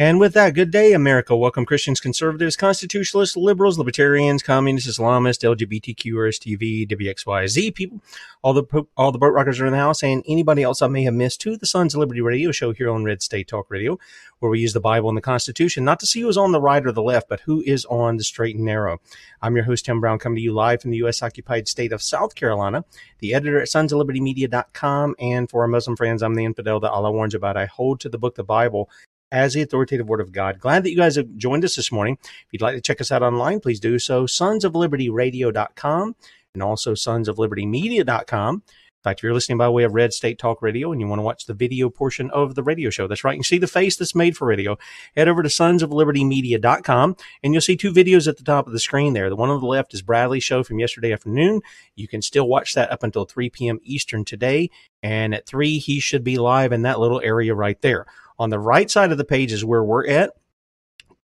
And with that, good day, America. Welcome, Christians, conservatives, constitutionalists, liberals, libertarians, communists, Islamists, LGBTQ, RSTV, WXYZ people, all the all the boat rockers are in the house, and anybody else I may have missed to the Sons of Liberty Radio show here on Red State Talk Radio, where we use the Bible and the Constitution not to see who's on the right or the left, but who is on the straight and narrow. I'm your host, Tim Brown, coming to you live from the U.S. occupied state of South Carolina, the editor at sonsoflibertymedia.com, and for our Muslim friends, I'm the infidel that Allah warns about. I hold to the book, the Bible, as the authoritative word of God. Glad that you guys have joined us this morning. If you'd like to check us out online, please do so. Sonsoflibertyradio.com and also sonsoflibertymedia.com. In fact, if you're listening by way of Red State Talk Radio and you want to watch the video portion of the radio show, that's right. You see the face that's made for radio. Head over to sonsoflibertymedia.com and you'll see two videos at the top of the screen there. The one on the left is Bradley's show from yesterday afternoon. You can still watch that up until 3 p.m. Eastern today. And at 3, he should be live in that little area right there. On the right side of the page is where we're at.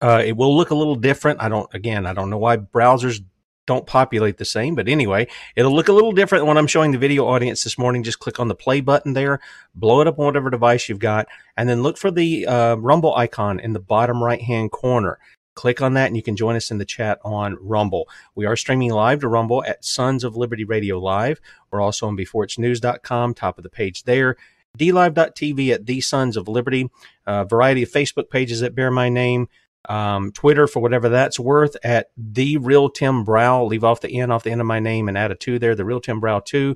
Uh, it will look a little different. I don't, again, I don't know why browsers don't populate the same, but anyway, it'll look a little different when I'm showing the video audience this morning. Just click on the play button there, blow it up on whatever device you've got, and then look for the uh, Rumble icon in the bottom right hand corner. Click on that and you can join us in the chat on Rumble. We are streaming live to Rumble at Sons of Liberty Radio Live. We're also on beforeitsnews.com, top of the page there. DLive.tv at The Sons of Liberty. A variety of Facebook pages that bear my name. Um, Twitter for whatever that's worth at The Real Tim Brow. Leave off the N off the end of my name and add a two there, The Real Tim Brow 2.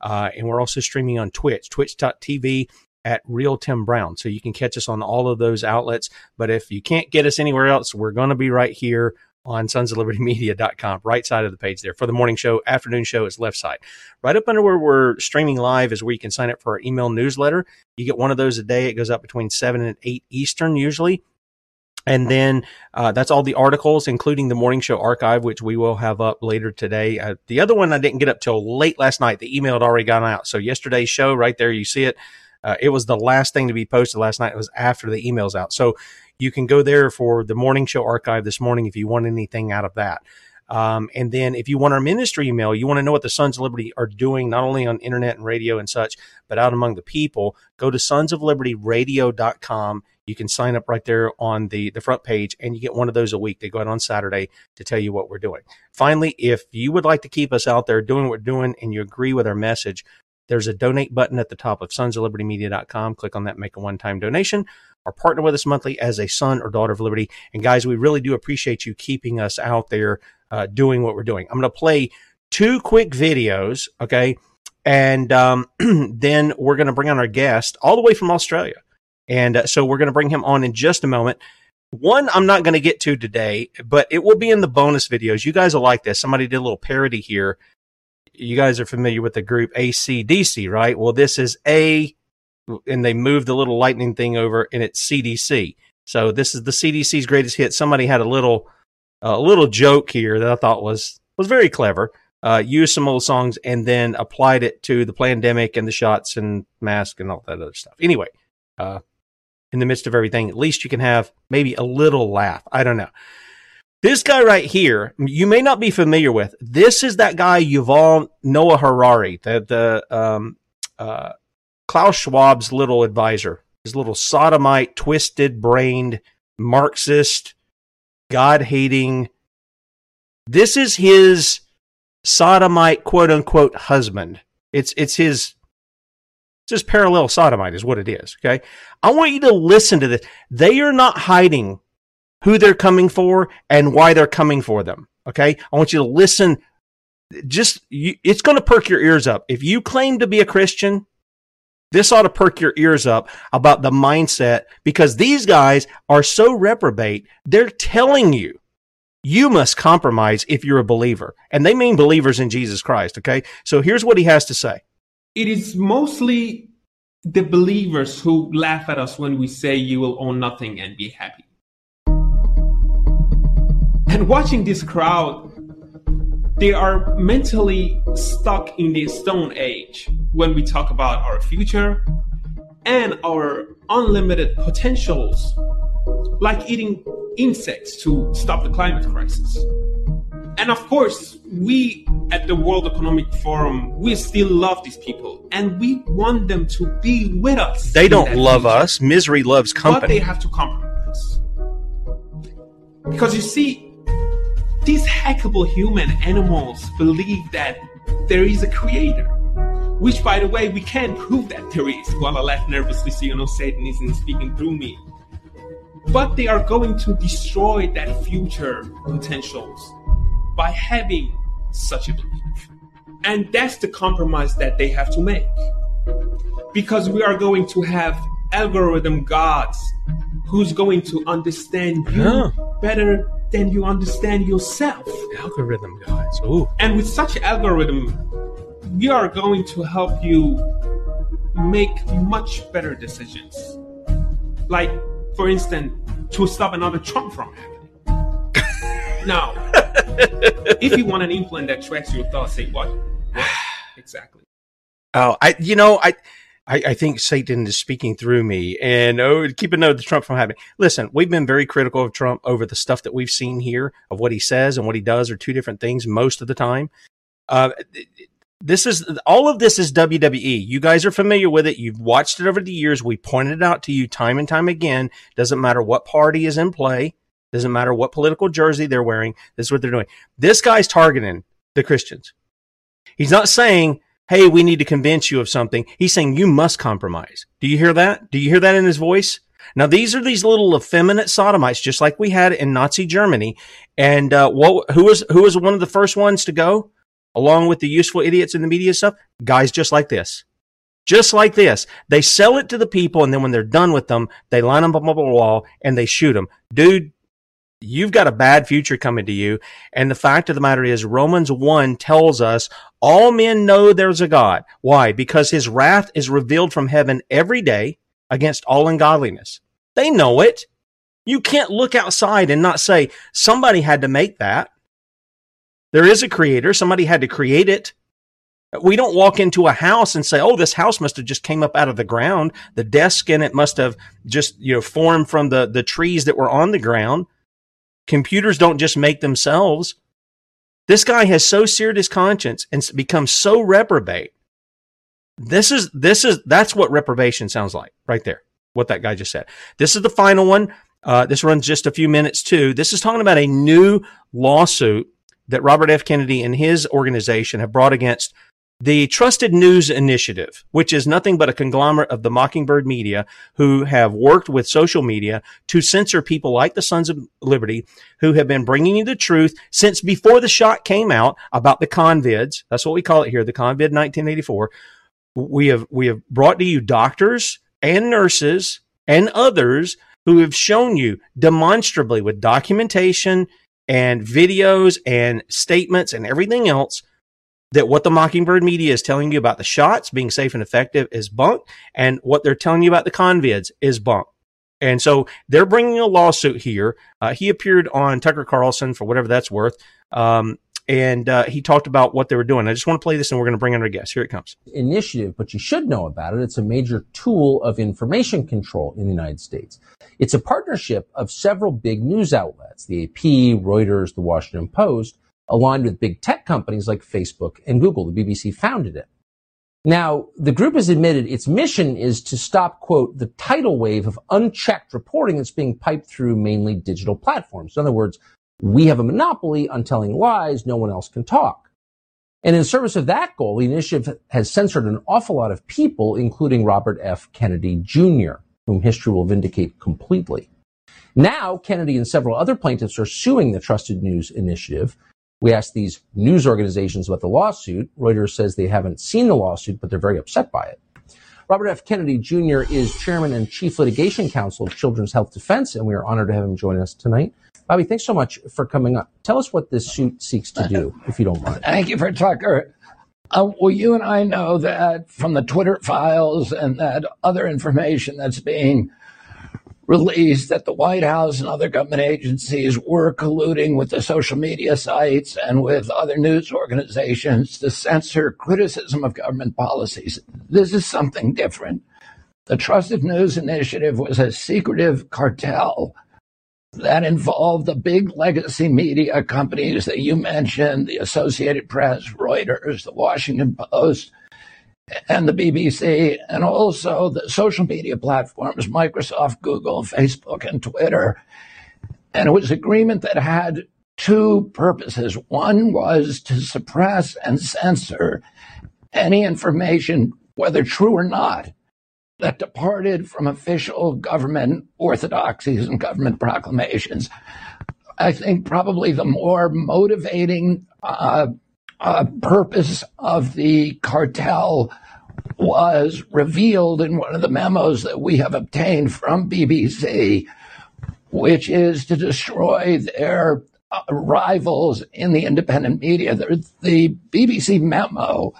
Uh, and we're also streaming on Twitch, twitch.tv at Real Tim Brown. So you can catch us on all of those outlets. But if you can't get us anywhere else, we're going to be right here on sons of liberty media.com, right side of the page there for the morning show. Afternoon show is left side. Right up under where we're streaming live is where you can sign up for our email newsletter. You get one of those a day. It goes up between 7 and 8 Eastern usually. And then uh, that's all the articles, including the morning show archive, which we will have up later today. Uh, the other one I didn't get up till late last night. The email had already gone out. So yesterday's show, right there, you see it. Uh, it was the last thing to be posted last night. It was after the emails out. So you can go there for the morning show archive this morning if you want anything out of that. Um, and then if you want our ministry email, you want to know what the Sons of Liberty are doing, not only on internet and radio and such, but out among the people, go to sonsoflibertyradio.com. You can sign up right there on the, the front page and you get one of those a week. They go out on Saturday to tell you what we're doing. Finally, if you would like to keep us out there doing what we're doing and you agree with our message, there's a donate button at the top of sonsoflibertymedia.com. Click on that, make a one time donation, or partner with us monthly as a son or daughter of liberty. And guys, we really do appreciate you keeping us out there uh, doing what we're doing. I'm going to play two quick videos, okay? And um, then we're going to bring on our guest all the way from Australia. And uh, so we're going to bring him on in just a moment. One I'm not going to get to today, but it will be in the bonus videos. You guys will like this. Somebody did a little parody here. You guys are familiar with the group ACDC, right? Well, this is A, and they moved the little lightning thing over, and it's CDC. So this is the CDC's greatest hit. Somebody had a little a little joke here that I thought was was very clever. Uh, used some old songs and then applied it to the pandemic and the shots and mask and all that other stuff. Anyway, uh, in the midst of everything, at least you can have maybe a little laugh. I don't know. This guy right here, you may not be familiar with. This is that guy Yuval Noah Harari, the the um, uh, Klaus Schwab's little advisor, his little sodomite, twisted brained Marxist God hating. This is his sodomite, quote unquote, husband. It's it's his it's his parallel sodomite is what it is. Okay, I want you to listen to this. They are not hiding who they're coming for and why they're coming for them. Okay, I want you to listen. Just you, it's going to perk your ears up if you claim to be a Christian. This ought to perk your ears up about the mindset because these guys are so reprobate. They're telling you you must compromise if you're a believer. And they mean believers in Jesus Christ. Okay. So here's what he has to say. It is mostly the believers who laugh at us when we say you will own nothing and be happy. And watching this crowd they are mentally stuck in the stone age when we talk about our future and our unlimited potentials, like eating insects to stop the climate crisis. And of course, we at the World Economic Forum, we still love these people and we want them to be with us. They don't love future. us. Misery loves company. But they have to compromise. Because you see, these hackable human animals believe that there is a creator, which, by the way, we can't prove that there is. While I laugh nervously, so you know Satan isn't speaking through me. But they are going to destroy that future potentials by having such a belief. And that's the compromise that they have to make. Because we are going to have algorithm gods who's going to understand you huh. better then you understand yourself. Algorithm guys. Ooh. And with such algorithm, we are going to help you make much better decisions. Like, for instance, to stop another Trump from happening. now, if you want an implant that tracks your thoughts, say what? what? Exactly. Oh, I you know I I, I, think Satan is speaking through me and oh, keep a note of Trump from happening. Listen, we've been very critical of Trump over the stuff that we've seen here of what he says and what he does are two different things most of the time. Uh, this is all of this is WWE. You guys are familiar with it. You've watched it over the years. We pointed it out to you time and time again. Doesn't matter what party is in play. Doesn't matter what political jersey they're wearing. This is what they're doing. This guy's targeting the Christians. He's not saying hey, we need to convince you of something. He's saying you must compromise. Do you hear that? Do you hear that in his voice? Now, these are these little effeminate sodomites, just like we had in Nazi Germany. And uh, what, who was who was one of the first ones to go, along with the useful idiots in the media stuff? Guys just like this, just like this. They sell it to the people, and then when they're done with them, they line them up on the wall and they shoot them. Dude, you've got a bad future coming to you. And the fact of the matter is, Romans 1 tells us all men know there's a God. Why? Because his wrath is revealed from heaven every day against all ungodliness. They know it. You can't look outside and not say, somebody had to make that. There is a creator. Somebody had to create it. We don't walk into a house and say, "Oh, this house must have just came up out of the ground. The desk in it must have just, you know, formed from the the trees that were on the ground." Computers don't just make themselves. This guy has so seared his conscience and become so reprobate. This is this is that's what reprobation sounds like right there. What that guy just said. This is the final one. Uh, this runs just a few minutes too. This is talking about a new lawsuit that Robert F. Kennedy and his organization have brought against the Trusted News Initiative, which is nothing but a conglomerate of the Mockingbird media who have worked with social media to censor people like the Sons of Liberty who have been bringing you the truth since before the shot came out about the convids. That's what we call it here, the convid 1984. We have, we have brought to you doctors and nurses and others who have shown you demonstrably with documentation and videos and statements and everything else that what the Mockingbird media is telling you about the shots being safe and effective is bunk, and what they're telling you about the convids is bunk. And so they're bringing a lawsuit here. Uh, he appeared on Tucker Carlson for whatever that's worth. Um, and uh, he talked about what they were doing. I just want to play this and we're going to bring in our guest. Here it comes. Initiative, but you should know about it. It's a major tool of information control in the United States. It's a partnership of several big news outlets, the AP, Reuters, the Washington Post, aligned with big tech companies like Facebook and Google. The BBC founded it. Now, the group has admitted its mission is to stop, quote, the tidal wave of unchecked reporting that's being piped through mainly digital platforms. In other words, we have a monopoly on telling lies. No one else can talk. And in service of that goal, the initiative has censored an awful lot of people, including Robert F. Kennedy Jr., whom history will vindicate completely. Now, Kennedy and several other plaintiffs are suing the Trusted News Initiative we asked these news organizations about the lawsuit. Reuters says they haven't seen the lawsuit, but they're very upset by it. Robert F. Kennedy Jr. is chairman and chief litigation counsel of Children's Health Defense, and we are honored to have him join us tonight. Bobby, thanks so much for coming up. Tell us what this suit seeks to do, if you don't mind. Thank you for Tucker. Uh, well, you and I know that from the Twitter files and that other information that's being released that the White House and other government agencies were colluding with the social media sites and with other news organizations to censor criticism of government policies. This is something different. The Trusted News Initiative was a secretive cartel that involved the big legacy media companies that you mentioned, the Associated Press, Reuters, the Washington Post, and the BBC, and also the social media platforms, Microsoft, Google, Facebook, and Twitter. And it was an agreement that had two purposes. One was to suppress and censor any information, whether true or not, that departed from official government orthodoxies and government proclamations. I think probably the more motivating uh, uh, purpose of the cartel was revealed in one of the memos that we have obtained from BBC, which is to destroy their uh, rivals in the independent media. The, the BBC memo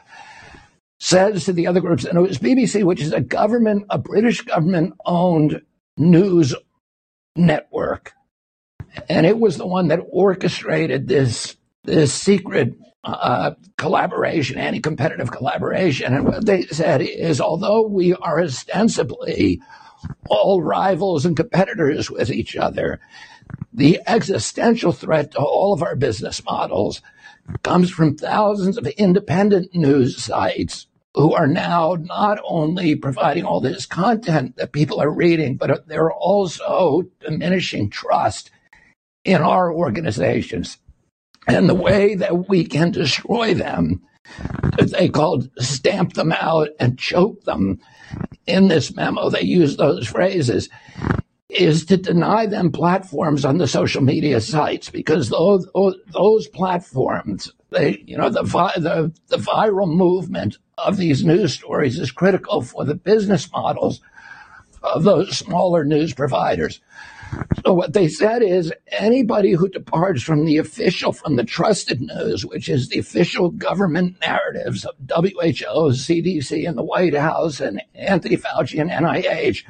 says to the other groups, and it was BBC, which is a government, a British government owned news network. And it was the one that orchestrated this, this secret uh, collaboration, anti competitive collaboration. And what they said is although we are ostensibly all rivals and competitors with each other, the existential threat to all of our business models comes from thousands of independent news sites who are now not only providing all this content that people are reading, but they're also diminishing trust in our organizations. And the way that we can destroy them, they called stamp them out and choke them. In this memo, they use those phrases is to deny them platforms on the social media sites because those those platforms, they you know the the the viral movement of these news stories is critical for the business models of those smaller news providers. So what they said is anybody who departs from the official, from the trusted news, which is the official government narratives of WHO, CDC, and the White House, and Anthony Fauci and NIH,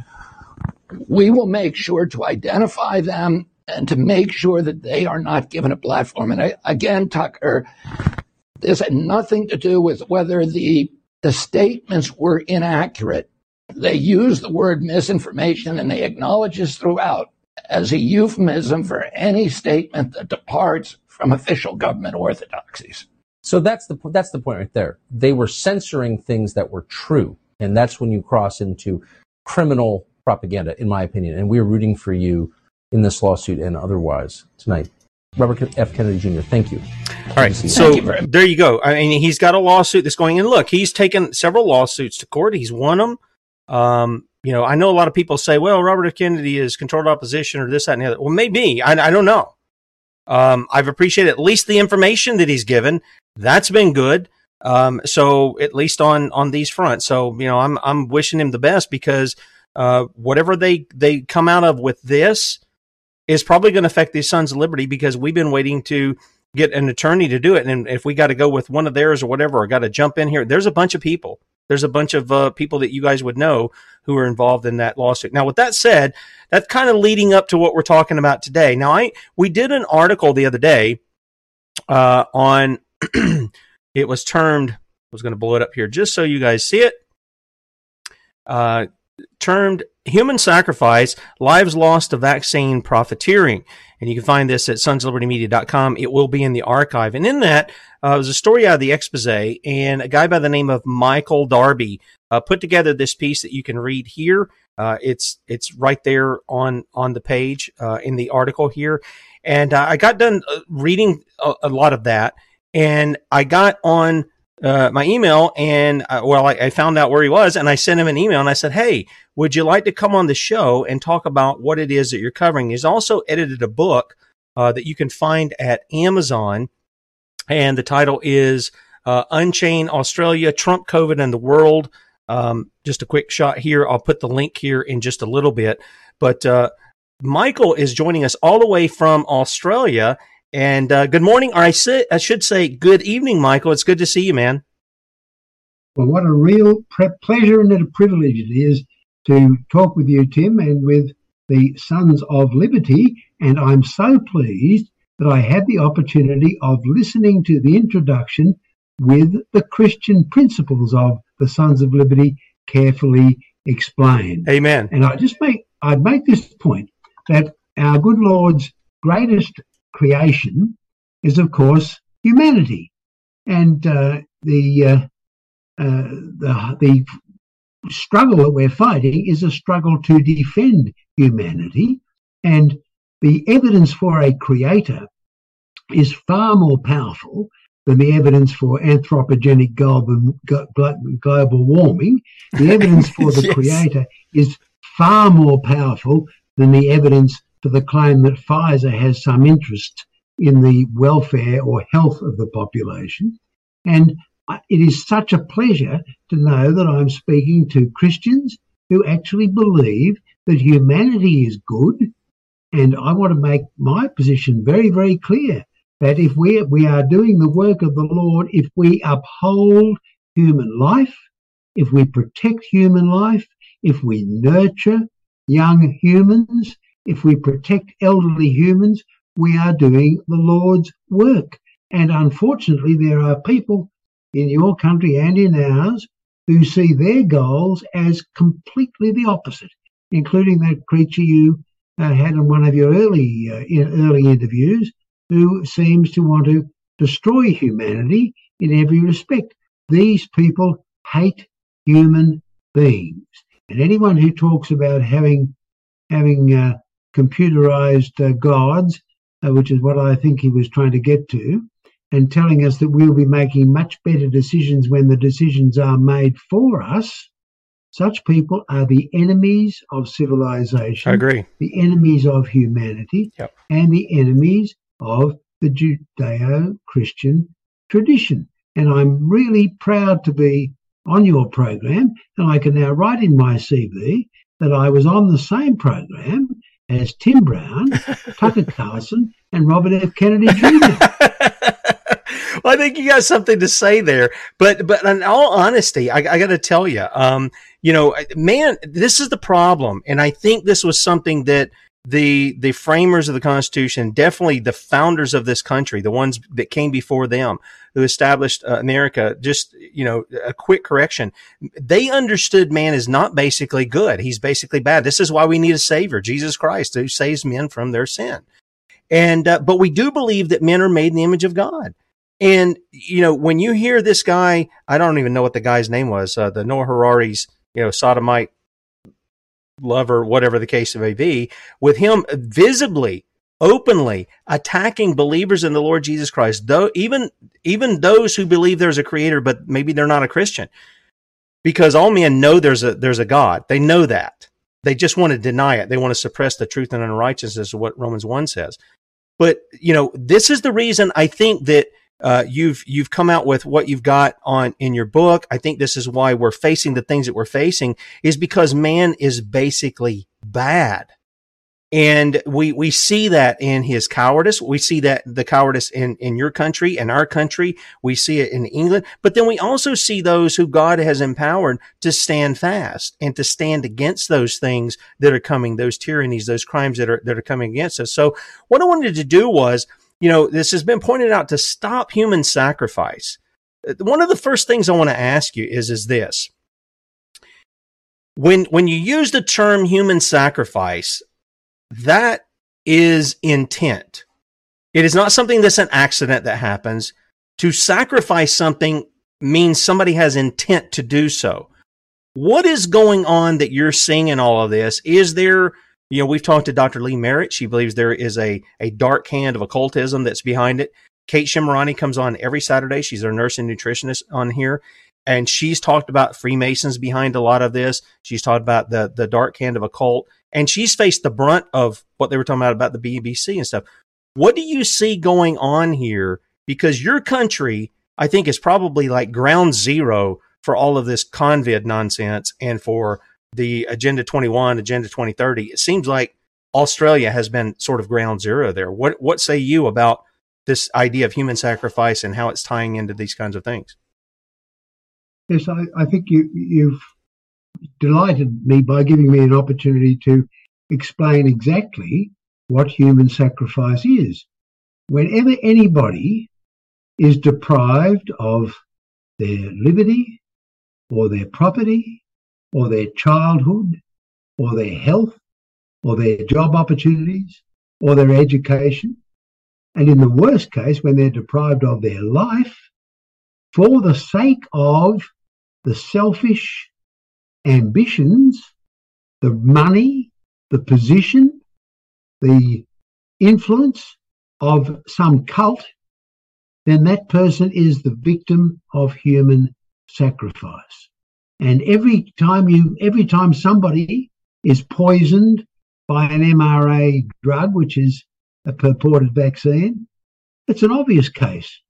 we will make sure to identify them and to make sure that they are not given a platform. And I, again, Tucker, this had nothing to do with whether the the statements were inaccurate. They use the word misinformation and they acknowledge this throughout as a euphemism for any statement that departs from official government orthodoxies. So that's the that's the point right there. They were censoring things that were true, and that's when you cross into criminal propaganda, in my opinion. And we're rooting for you in this lawsuit and otherwise tonight. Robert F. Kennedy Jr. Thank you. All right, so you there you go. I mean, he's got a lawsuit that's going in. Look, he's taken several lawsuits to court. He's won them. Um, you know, I know a lot of people say, "Well, Robert F. Kennedy is controlled opposition or this, that, and the other." Well, maybe I, I don't know. Um, I've appreciated at least the information that he's given. That's been good. Um, so at least on on these fronts. So you know, I'm I'm wishing him the best because uh, whatever they they come out of with this is probably going to affect the Sons of Liberty because we've been waiting to get an attorney to do it. And if we got to go with one of theirs or whatever, or got to jump in here, there's a bunch of people. There's a bunch of uh, people that you guys would know who are involved in that lawsuit. Now, with that said, that's kind of leading up to what we're talking about today. Now, I we did an article the other day uh, on. it was termed. I was going to blow it up here just so you guys see it. Uh, termed human sacrifice, lives lost to vaccine profiteering. And you can find this at sunslibertymedia.com. It will be in the archive. And in that, uh, was a story out of the expose, and a guy by the name of Michael Darby uh, put together this piece that you can read here. Uh, it's it's right there on on the page uh, in the article here. And uh, I got done uh, reading a, a lot of that, and I got on uh, my email and uh, well, I, I, found out where he was and I sent him an email and I said, Hey, would you like to come on the show and talk about what it is that you're covering? He's also edited a book uh, that you can find at Amazon. And the title is uh, Unchain Australia, Trump, COVID, and the World. Um, just a quick shot here. I'll put the link here in just a little bit. But uh, Michael is joining us all the way from Australia and uh, good morning, or I, say, I should say good evening, Michael. It's good to see you, man. Well, what a real pre- pleasure and a privilege it is to talk with you, Tim, and with the Sons of Liberty. And I'm so pleased that I had the opportunity of listening to the introduction with the Christian principles of the Sons of Liberty carefully explained. Amen. And I just make I'd make this point that our good Lord's greatest creation is, of course, humanity. And uh, the, uh, uh, the, the struggle that we're fighting is a struggle to defend humanity. And the evidence for a creator is far more powerful than the evidence for anthropogenic global, global warming. The evidence for the yes. creator is far more powerful than the evidence the claim that Pfizer has some interest in the welfare or health of the population. And it is such a pleasure to know that I'm speaking to Christians who actually believe that humanity is good. And I want to make my position very, very clear that if we, we are doing the work of the Lord, if we uphold human life, if we protect human life, if we nurture young humans, if we protect elderly humans, we are doing the Lord's work. And unfortunately, there are people in your country and in ours who see their goals as completely the opposite, including that creature you uh, had in one of your early uh, in early interviews, who seems to want to destroy humanity in every respect. These people hate human beings, and anyone who talks about having having uh, computerized uh, gods, uh, which is what I think he was trying to get to, and telling us that we'll be making much better decisions when the decisions are made for us. Such people are the enemies of civilization. I agree. The enemies of humanity yep. and the enemies of the Judeo Christian tradition. And I'm really proud to be on your program. And I can now write in my CV that I was on the same program as Tim Brown, Tucker Carlson, and Robert F. Kennedy Jr. well, I think you got something to say there, but but in all honesty, I, I got to tell you, um, you know, man, this is the problem, and I think this was something that the the framers of the Constitution, definitely the founders of this country, the ones that came before them, who established uh, America. Just you know, a quick correction: they understood man is not basically good; he's basically bad. This is why we need a savior, Jesus Christ, who saves men from their sin. And, uh, but we do believe that men are made in the image of God. And, you know, when you hear this guy, I don't even know what the guy's name was, uh, the Noah Harari's, you know, sodomite lover, whatever the case may be, with him visibly, openly attacking believers in the Lord Jesus Christ, though even, even those who believe there's a creator, but maybe they're not a Christian. Because all men know there's a, there's a God. They know that. They just want to deny it. They want to suppress the truth and unrighteousness of what Romans 1 says. But, you know, this is the reason I think that uh, you've you've come out with what you've got on in your book. I think this is why we're facing the things that we're facing is because man is basically bad. And we, we see that in his cowardice. We see that the cowardice in, in your country and our country. We see it in England. But then we also see those who God has empowered to stand fast and to stand against those things that are coming, those tyrannies, those crimes that are, that are coming against us. So what I wanted to do was, you know, this has been pointed out to stop human sacrifice. One of the first things I want to ask you is, is this. When, when you use the term human sacrifice, that is intent. It is not something that's an accident that happens. To sacrifice something means somebody has intent to do so. What is going on that you're seeing in all of this? Is there, you know, we've talked to Dr. Lee Merritt. She believes there is a, a dark hand of occultism that's behind it. Kate Shemirani comes on every Saturday. She's our nurse and nutritionist on here. And she's talked about Freemasons behind a lot of this. She's talked about the, the dark hand of occult and she's faced the brunt of what they were talking about about the BBC and stuff. What do you see going on here? Because your country, I think, is probably like ground zero for all of this convid nonsense and for the Agenda 21, Agenda 2030. It seems like Australia has been sort of ground zero there. What what say you about this idea of human sacrifice and how it's tying into these kinds of things? Yes, I, I think you you've delighted me by giving me an opportunity to explain exactly what human sacrifice is. Whenever anybody is deprived of their liberty or their property or their childhood or their health or their job opportunities or their education, and in the worst case, when they're deprived of their life, for the sake of the selfish ambitions, the money, the position, the influence of some cult, then that person is the victim of human sacrifice. And every time you, every time somebody is poisoned by an MRA drug, which is a purported vaccine, it's an obvious case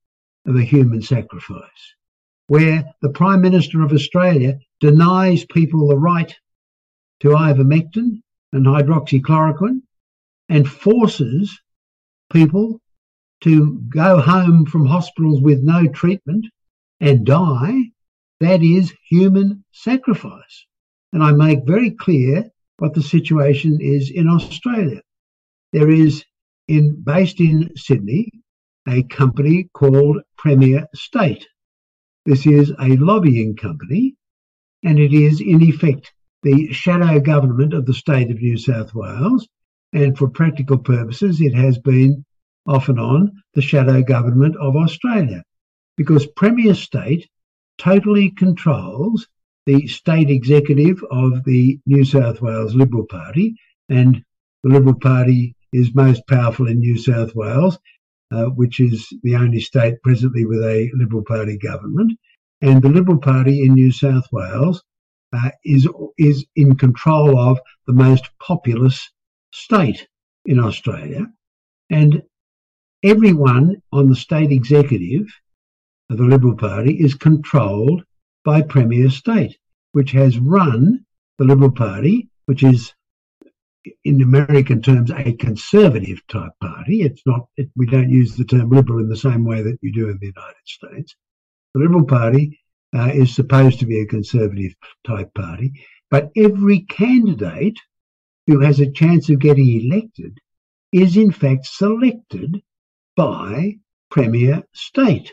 of a human sacrifice where the Prime Minister of Australia denies people the right to ivermectin and hydroxychloroquine and forces people to go home from hospitals with no treatment and die, that is human sacrifice. And I make very clear what the situation is in Australia. There is in based in Sydney a company called Premier State. This is a lobbying company, and it is in effect the shadow government of the state of New South Wales. And for practical purposes, it has been off and on the shadow government of Australia because Premier State totally controls the state executive of the New South Wales Liberal Party. And the Liberal Party is most powerful in New South Wales uh, which is the only state presently with a Liberal Party government. And the Liberal Party in New South Wales uh, is, is in control of the most populous state in Australia. And everyone on the state executive the Liberal Party is controlled by Premier State, which has run the Liberal Party, which is in American terms, a conservative type party. It's not, it, we don't use the term liberal in the same way that you do in the United States. The Liberal Party uh, is supposed to be a conservative type party, but every candidate who has a chance of getting elected is in fact selected by Premier State,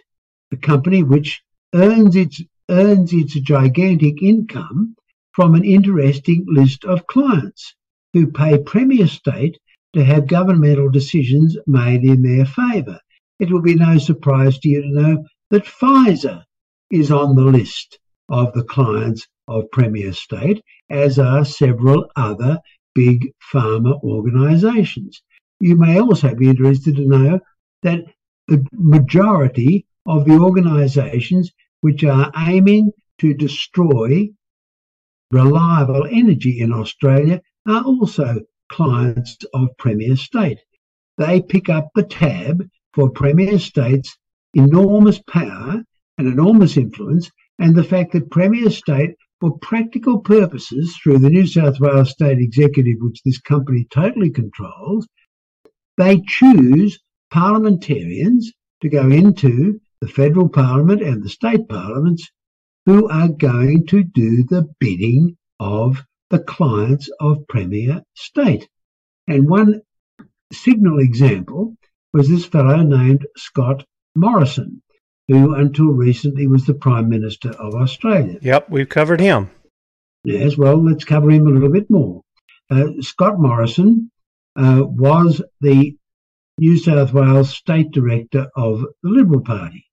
the company which earns its earns its gigantic income from an interesting list of clients who pay Premier State to have governmental decisions made in their favour. It will be no surprise to you to know that Pfizer is on the list of the clients of Premier State, as are several other big pharma organisations. You may also be interested to know that the majority of the organisations which are aiming to destroy reliable energy in Australia are also clients of Premier State. They pick up the tab for Premier State's enormous power and enormous influence, and the fact that Premier State, for practical purposes, through the New South Wales State Executive, which this company totally controls, they choose parliamentarians to go into the federal parliament and the state parliaments who are going to do the bidding of the clients of Premier State. And one signal example was this fellow named Scott Morrison, who until recently was the Prime Minister of Australia. Yep, we've covered him. Yes, well, let's cover him a little bit more. Uh, Scott Morrison uh, was the New South Wales State Director of the Liberal Party.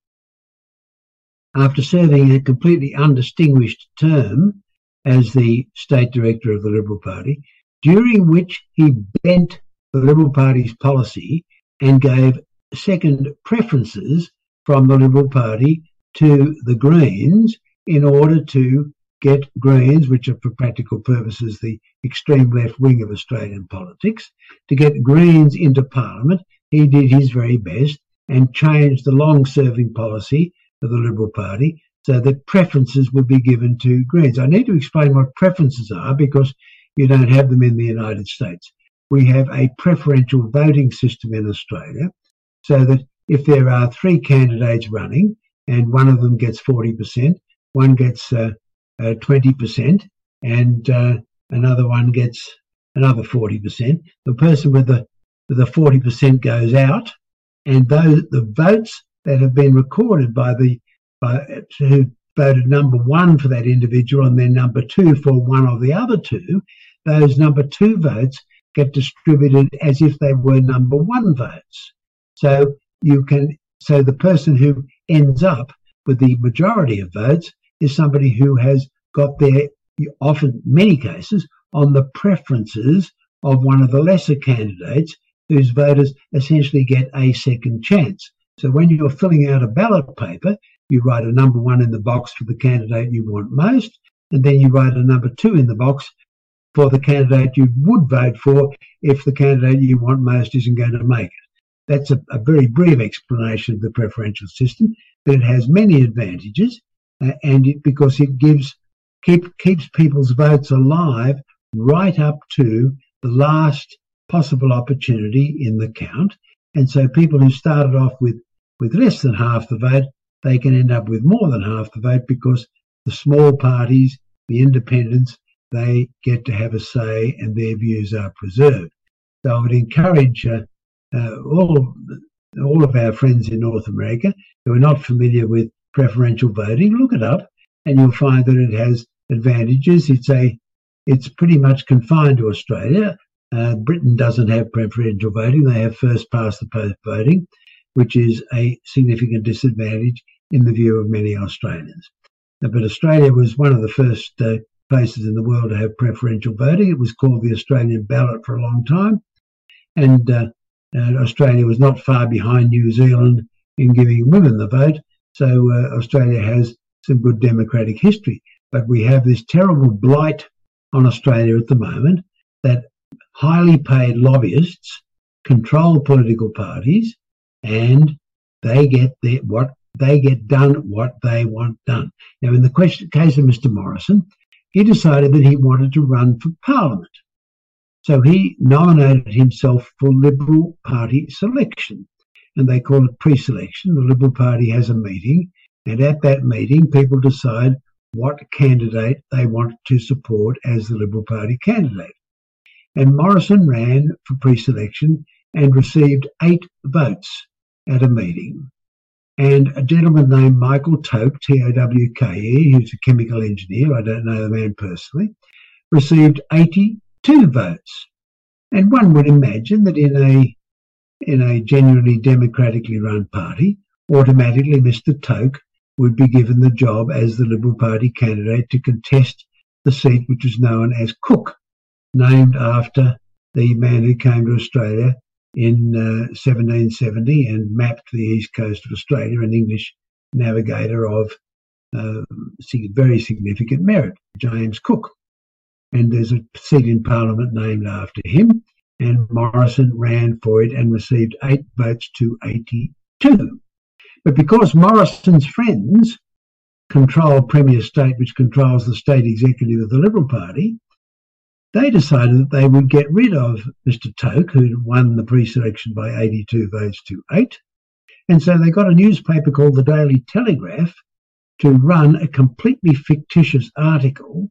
After serving a completely undistinguished term as the State Director of the Liberal Party, during which he bent the Liberal Party's policy and gave second preferences from the Liberal Party to the Greens in order to get Greens, which are for practical purposes the extreme left wing of Australian politics, to get Greens into Parliament. He did his very best and changed the long serving policy of the Liberal Party so that preferences would be given to Greens. I need to explain what preferences are because you don't have them in the United States. We have a preferential voting system in Australia so that if there are three candidates running and one of them gets 40%, one gets uh, uh, 20%, and uh, another one gets another 40%, the person with the, with the 40% goes out, and those the votes that have been recorded by the by, who voted number one for that individual and then number two for one of the other two, those number two votes get distributed as if they were number one votes. So you can so the person who ends up with the majority of votes is somebody who has got their often many cases on the preferences of one of the lesser candidates whose voters essentially get a second chance. So when you're filling out a ballot paper, you write a number one in the box for the candidate you want most, and then you write a number two in the box for the candidate you would vote for if the candidate you want most isn't going to make it. That's a, a very brief explanation of the preferential system, but it has many advantages, uh, and it, because it gives keep, keeps people's votes alive right up to the last possible opportunity in the count. And so people who started off with with less than half the vote, they can end up with more than half the vote because the small parties, the independents, they get to have a say and their views are preserved. So I would encourage uh, uh, all, all of our friends in North America who are not familiar with preferential voting, look it up and you'll find that it has advantages. It's a it's pretty much confined to Australia. Uh, Britain doesn't have preferential voting; they have first past the post voting, which is a significant disadvantage in the view of many Australians. But Australia was one of the first uh, places in the world to have preferential voting. It was called the Australian ballot for a long time. And uh, uh, Australia was not far behind New Zealand in giving women the vote. So uh, Australia has some good democratic history. But we have this terrible blight on Australia at the moment that highly paid lobbyists control political parties and they get their, what they get done what they want done. Now, in the question, case of Mr. Morrison, he decided that he wanted to run for Parliament. So he nominated himself for Liberal Party selection, and they call it pre selection. The Liberal Party has a meeting, and at that meeting, people decide what candidate they want to support as the Liberal Party candidate. And Morrison ran for pre selection and received eight votes at a meeting. And a gentleman named Michael Towke, T O W K E, who's a chemical engineer, I don't know the man personally, received 82 votes. And one would imagine that in a in a genuinely democratically run party, automatically Mr. Towke would be given the job as the Liberal Party candidate to contest the seat which was known as Cook, named after the man who came to Australia in uh, 1770 and mapped the east coast of Australia, an English navigator of uh, very significant merit, James Cook. And there's a seat in Parliament named after him, and Morrison ran for it and received eight votes to 82. But because Morrison's friends control Premier State, which controls the state executive of the Liberal Party, they decided that they would get rid of Mr. Towke, who had won the pre-selection by 82 votes to 8. And so they got a newspaper called the Daily Telegraph to run a completely fictitious article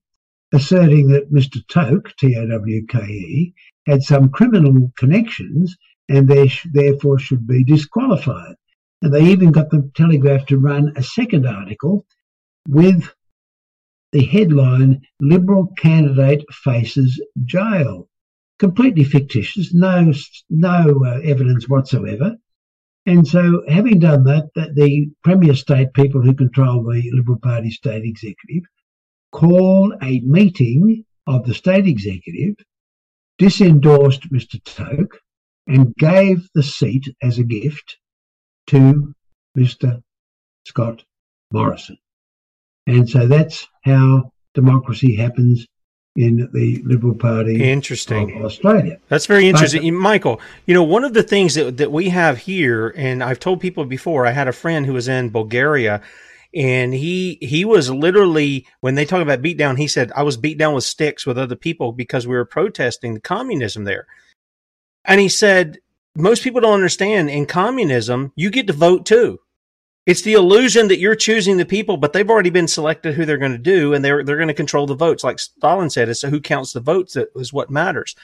asserting that Mr. Towke, T-O-W-K-E, had some criminal connections and therefore should be disqualified. And they even got the Telegraph to run a second article with the headline Liberal candidate faces jail. Completely fictitious, no, no uh, evidence whatsoever. And so, having done that, that the Premier State people who control the Liberal Party state executive called a meeting of the state executive, disendorsed Mr. Towke, and gave the seat as a gift to Mr. Scott Morrison. And so that's how democracy happens in the Liberal Party interesting. of Australia. That's very interesting. But, Michael, you know, one of the things that, that we have here, and I've told people before, I had a friend who was in Bulgaria and he he was literally when they talk about beat down he said i was beat down with sticks with other people because we were protesting the communism there and he said most people don't understand in communism you get to vote too it's the illusion that you're choosing the people, but they've already been selected who they're going to do, and they're they're going to control the votes. Like Stalin said, it's who counts the votes that is what matters.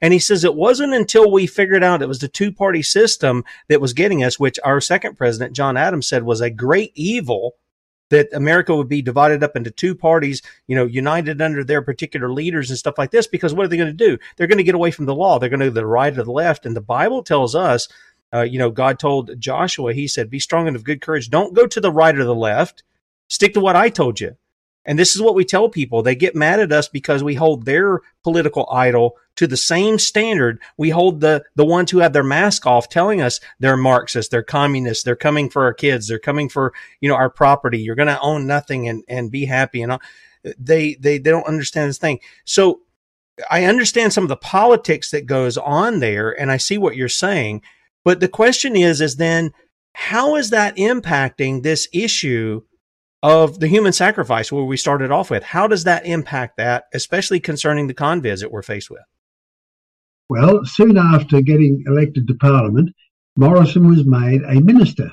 And he says it wasn't until we figured out it was the two party system that was getting us, which our second president, John Adams, said was a great evil that America would be divided up into two parties, you know, united under their particular leaders and stuff like this. Because what are they going to do? They're going to get away from the law. They're going to go to the right or the left. And the Bible tells us uh, you know, God told Joshua, He said, "Be strong and of good courage. Don't go to the right or the left. Stick to what I told you." And this is what we tell people. They get mad at us because we hold their political idol to the same standard we hold the the ones who have their mask off, telling us they're Marxists, they're communists, they're coming for our kids, they're coming for you know our property. You're going to own nothing and and be happy. And they they they don't understand this thing. So I understand some of the politics that goes on there, and I see what you're saying. But the question is, is then how is that impacting this issue of the human sacrifice where we started off with? How does that impact that, especially concerning the convis that we're faced with? Well, soon after getting elected to Parliament, Morrison was made a minister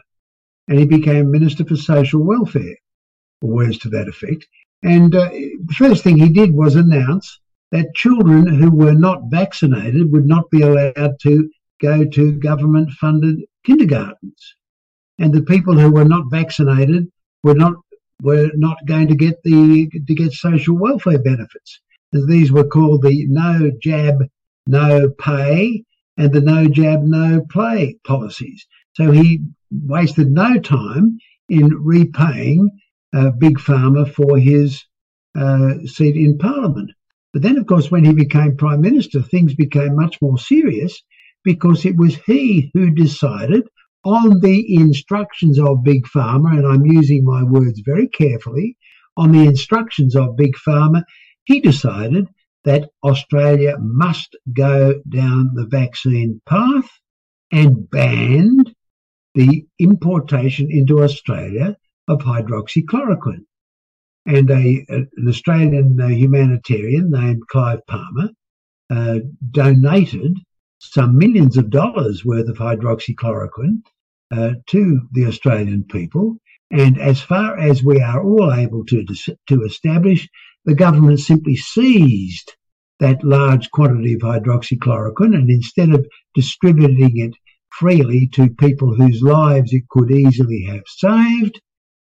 and he became Minister for Social Welfare, or words to that effect. And uh, the first thing he did was announce that children who were not vaccinated would not be allowed to go to government funded kindergartens. And the people who were not vaccinated were not were not going to get the to get social welfare benefits. These were called the no jab, no pay and the no jab, no play policies. So he wasted no time in repaying uh, Big Pharma for his uh, seat in Parliament. But then, of course, when he became Prime Minister, things became much more serious because it was he who decided on the instructions of Big Pharma, and I'm using my words very carefully, on the instructions of Big Pharma, he decided that Australia must go down the vaccine path and banned the importation into Australia of hydroxychloroquine. And a, an Australian uh, humanitarian named Clive Palmer uh, donated some millions of dollars worth of hydroxychloroquine uh, to the Australian people. And as far as we are all able to, to establish, the government simply seized that large quantity of hydroxychloroquine and instead of distributing it freely to people whose lives it could easily have saved,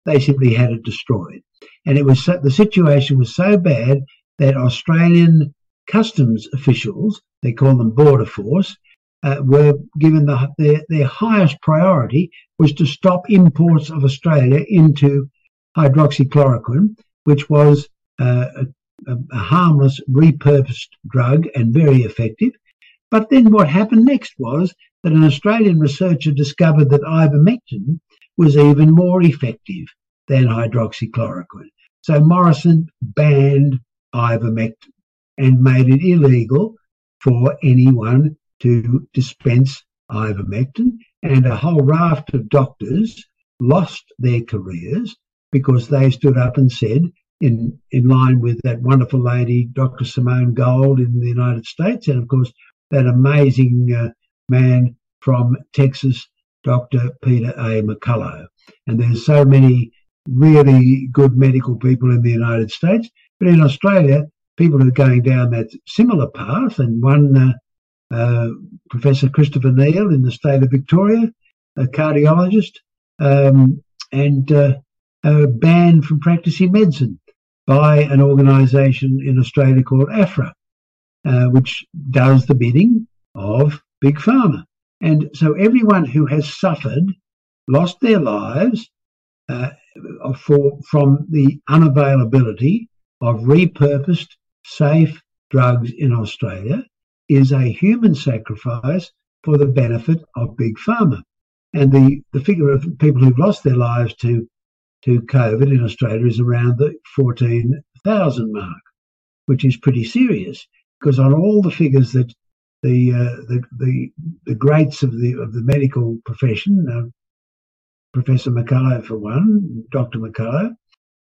they simply had it destroyed. And it was the situation was so bad that Australian customs officials, they call them border force, uh, were given the, their, their highest priority was to stop imports of Australia into hydroxychloroquine, which was uh, a, a harmless, repurposed drug and very effective. But then what happened next was that an Australian researcher discovered that ivermectin was even more effective than hydroxychloroquine. So Morrison banned ivermectin and made it illegal for anyone to dispense ivermectin. And a whole raft of doctors lost their careers because they stood up and said, in, in line with that wonderful lady, Dr. Simone Gold in the United States, and of course, that amazing uh, man from Texas, Dr. Peter A. McCullough. And there's so many really good medical people in the United States. But in Australia, people who are going down that similar path. And one, uh, uh, Professor Christopher Neil in the state of Victoria, a cardiologist, um, and uh, banned from practicing medicine by an organisation in Australia called AHPRA, uh, which does the bidding of Big Pharma. And so everyone who has suffered, lost their lives uh, for, from the unavailability of repurposed, safe drugs in Australia is a human sacrifice for the benefit of Big Pharma. And the, the figure of people who've lost their lives to, to COVID in Australia is around the 14,000 mark, which is pretty serious because on all the figures that the uh, the, the the greats of the of the medical profession, uh, Professor McCullough for one, Dr. McCullough,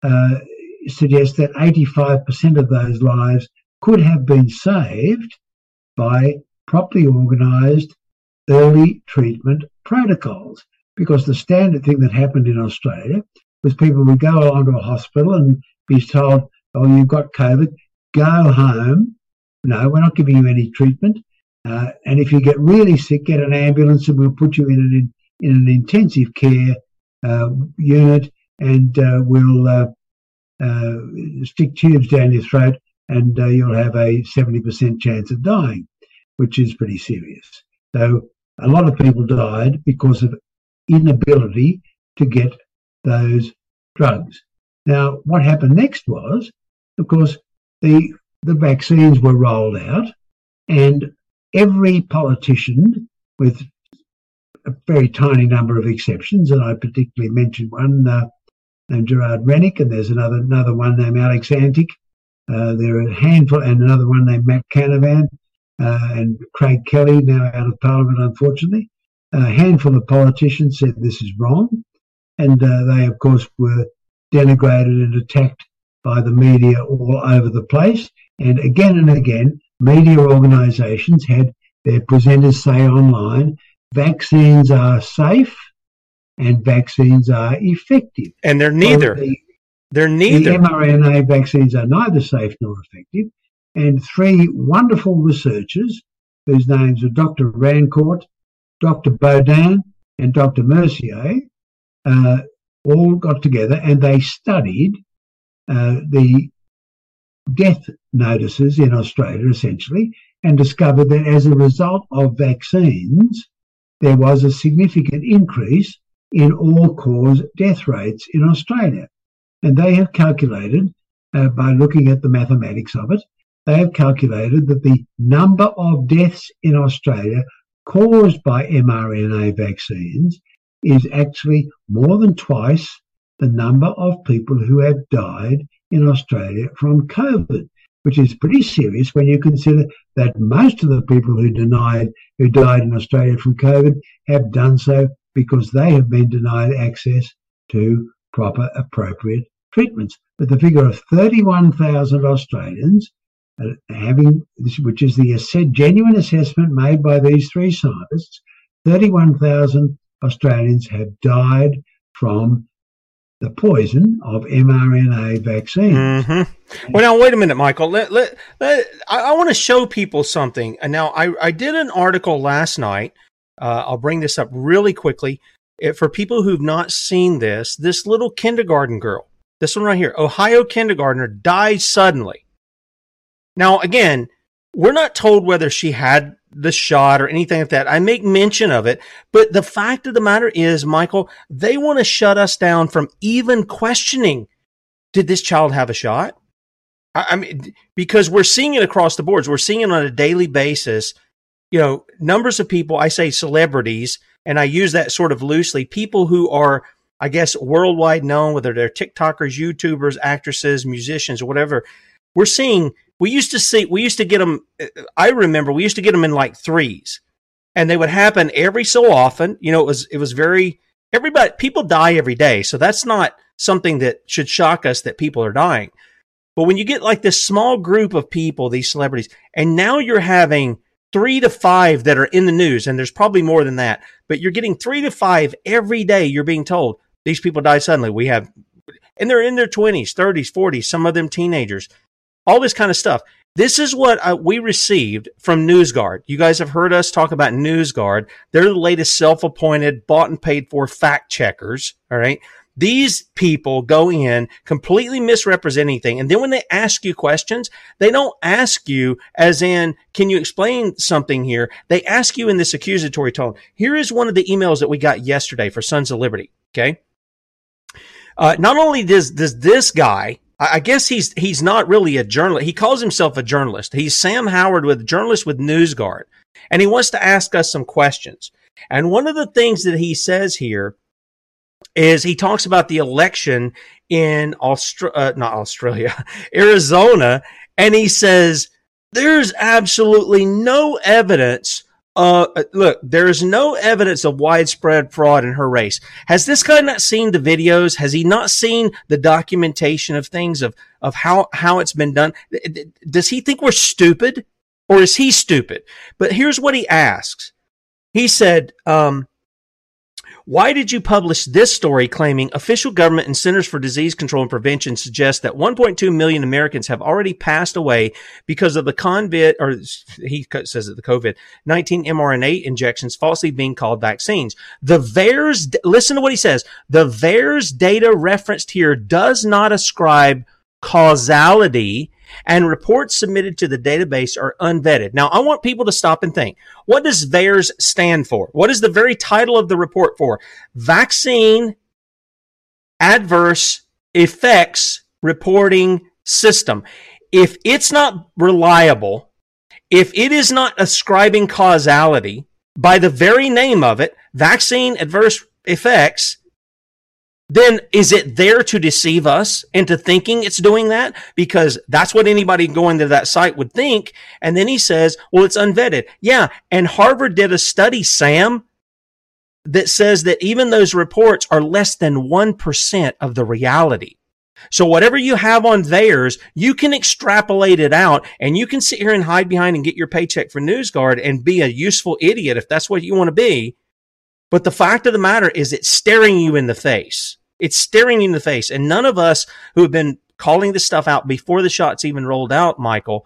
uh, suggests that 85% of those lives could have been saved by properly organised early treatment protocols. Because the standard thing that happened in Australia was people would go along to a hospital and be told, "Oh, you've got COVID, go home." No, we're not giving you any treatment. Uh, and if you get really sick, get an ambulance and we'll put you in an, in an intensive care uh, unit and uh, we'll uh, stick tubes down your throat and uh, you'll have a 70% chance of dying, which is pretty serious. So a lot of people died because of inability to get those drugs. Now, what happened next was, of course, the the vaccines were rolled out, and every politician, with a very tiny number of exceptions, and I particularly mentioned one uh, named Gerard Rennick, and there's another another one named Alex Antic. Uh, there are a handful, and another one named Matt Canavan, uh, and Craig Kelly, now out of Parliament, unfortunately. A handful of politicians said this is wrong, and uh, they, of course, were denigrated and attacked by the media all over the place. And again and again, media organisations had their presenters say online, vaccines are safe and vaccines are effective. And they're neither. the, they're neither. The mRNA vaccines are neither safe nor effective. And three wonderful researchers, whose names are Dr. Rancourt, Dr. Baudin, and Dr. Mercier, uh, all got together and they studied uh, the death notices in Australia, essentially, and discovered that as a result of vaccines, there was a significant increase in all cause death rates in Australia. And they have calculated, uh, by looking at the mathematics of it, they have calculated that the number of deaths in Australia caused by mRNA vaccines is actually more than twice the number of people who have died in Australia from COVID, which is pretty serious when you consider that most of the people who denied who died in Australia from COVID have done so because they have been denied access to proper appropriate treatments. But the figure of 31,000 Australians having this, which is the genuine assessment made by these three scientists, 31,000 Australians have died from the poison of mRNA vaccines. Mm-hmm. Well, now wait a minute, Michael. Let, let, let I, I want to show people something. And now I, I did an article last night. Uh, I'll bring this up really quickly. It, for people who've not seen this, this little kindergarten girl, this one right here, Ohio kindergartner, died suddenly. Now, again, we're not told whether she had the shot or anything like that. I make mention of it, but the fact of the matter is, Michael, they want to shut us down from even questioning did this child have a shot? I, I mean, because we're seeing it across the boards. We're seeing it on a daily basis. You know, numbers of people, I say celebrities, and I use that sort of loosely, people who are, I guess, worldwide known, whether they're TikTokers, YouTubers, actresses, musicians, or whatever. We're seeing we used to see we used to get them uh, i remember we used to get them in like threes and they would happen every so often you know it was it was very everybody people die every day so that's not something that should shock us that people are dying but when you get like this small group of people these celebrities and now you're having three to five that are in the news and there's probably more than that but you're getting three to five every day you're being told these people die suddenly we have and they're in their 20s 30s 40s some of them teenagers all this kind of stuff. This is what uh, we received from NewsGuard. You guys have heard us talk about NewsGuard. They're the latest self-appointed, bought and paid for fact checkers. All right. These people go in completely misrepresenting things. And then when they ask you questions, they don't ask you as in, can you explain something here? They ask you in this accusatory tone. Here is one of the emails that we got yesterday for Sons of Liberty. Okay. Uh, not only does, does this guy I guess he's he's not really a journalist. He calls himself a journalist. He's Sam Howard with journalist with NewsGuard, and he wants to ask us some questions. And one of the things that he says here is he talks about the election in Austra- uh, not Australia, Arizona, and he says there's absolutely no evidence uh, look, there is no evidence of widespread fraud in her race. Has this guy not seen the videos? Has he not seen the documentation of things of, of how, how it's been done? Does he think we're stupid or is he stupid? But here's what he asks. He said, um, why did you publish this story claiming official government and Centers for Disease Control and Prevention suggest that 1.2 million Americans have already passed away because of the COVID, or he says that the COVID-19 mRNA injections falsely being called vaccines? The VAERS, listen to what he says. The VAERS data referenced here does not ascribe causality and reports submitted to the database are unvetted. Now, I want people to stop and think. What does VAERS stand for? What is the very title of the report for? Vaccine Adverse Effects Reporting System. If it's not reliable, if it is not ascribing causality by the very name of it, vaccine adverse effects, then is it there to deceive us into thinking it's doing that? Because that's what anybody going to that site would think. And then he says, well, it's unvetted. Yeah. And Harvard did a study, Sam, that says that even those reports are less than 1% of the reality. So whatever you have on theirs, you can extrapolate it out and you can sit here and hide behind and get your paycheck for NewsGuard and be a useful idiot if that's what you want to be. But the fact of the matter is it's staring you in the face. It's staring you in the face. And none of us who have been calling this stuff out before the shots even rolled out, Michael,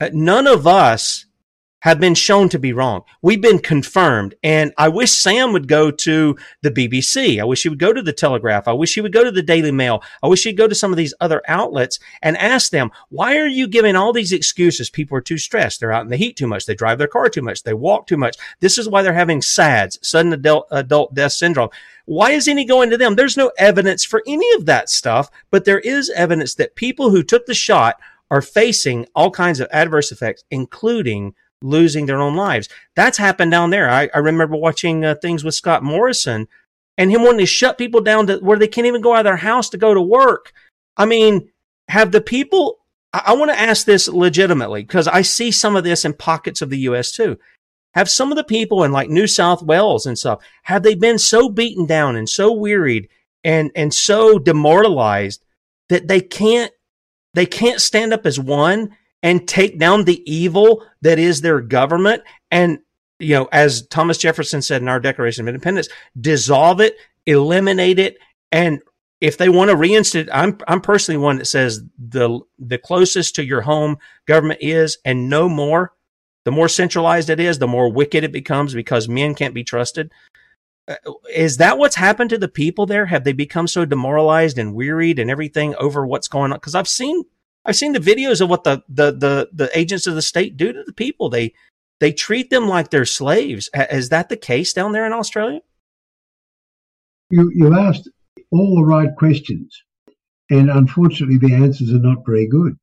uh, none of us have been shown to be wrong. We've been confirmed. And I wish Sam would go to the BBC. I wish he would go to the Telegraph. I wish he would go to the Daily Mail. I wish he'd go to some of these other outlets and ask them, why are you giving all these excuses? People are too stressed. They're out in the heat too much. They drive their car too much. They walk too much. This is why they're having SADS, sudden adult, adult death syndrome. Why isn't he going to them? There's no evidence for any of that stuff, but there is evidence that people who took the shot are facing all kinds of adverse effects, including losing their own lives. That's happened down there. I, I remember watching uh, things with Scott Morrison and him wanting to shut people down to where they can't even go out of their house to go to work. I mean, have the people, I, I want to ask this legitimately because I see some of this in pockets of the U.S. too. Have some of the people in like New South Wales and stuff, have they been so beaten down and so wearied and, and so demoralized that they can't, they can't stand up as one and take down the evil that is their government and you know as thomas jefferson said in our declaration of independence dissolve it eliminate it and if they want to reinstate i'm i'm personally one that says the the closest to your home government is and no more the more centralized it is the more wicked it becomes because men can't be trusted. Uh, is that what's happened to the people there? Have they become so demoralized and wearied and everything over what's going on? Because i've seen I've seen the videos of what the, the, the, the agents of the state do to the people. They, they treat them like they're slaves. Is that the case down there in Australia? You, you asked all the right questions, and unfortunately, the answers are not very good.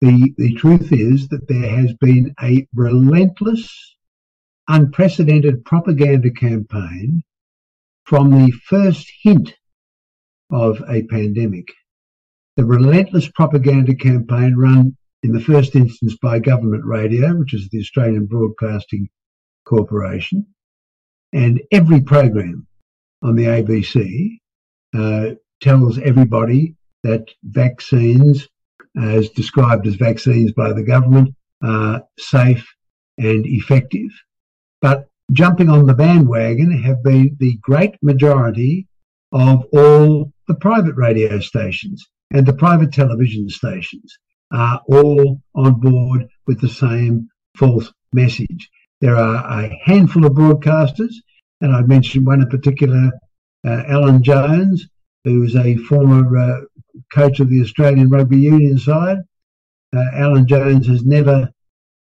The, the truth is that there has been a relentless, unprecedented propaganda campaign from the first hint of a pandemic. The relentless propaganda campaign run in the first instance by government radio, which is the Australian Broadcasting Corporation, and every program on the ABC uh, tells everybody that vaccines, as described as vaccines by the government, are safe and effective. But jumping on the bandwagon have been the great majority of all the private radio stations and the private television stations are all on board with the same false message. There are a handful of broadcasters, and I mentioned one in particular, uh, Alan Jones, who is a former uh, coach of the Australian rugby union side. Uh, Alan Jones has never,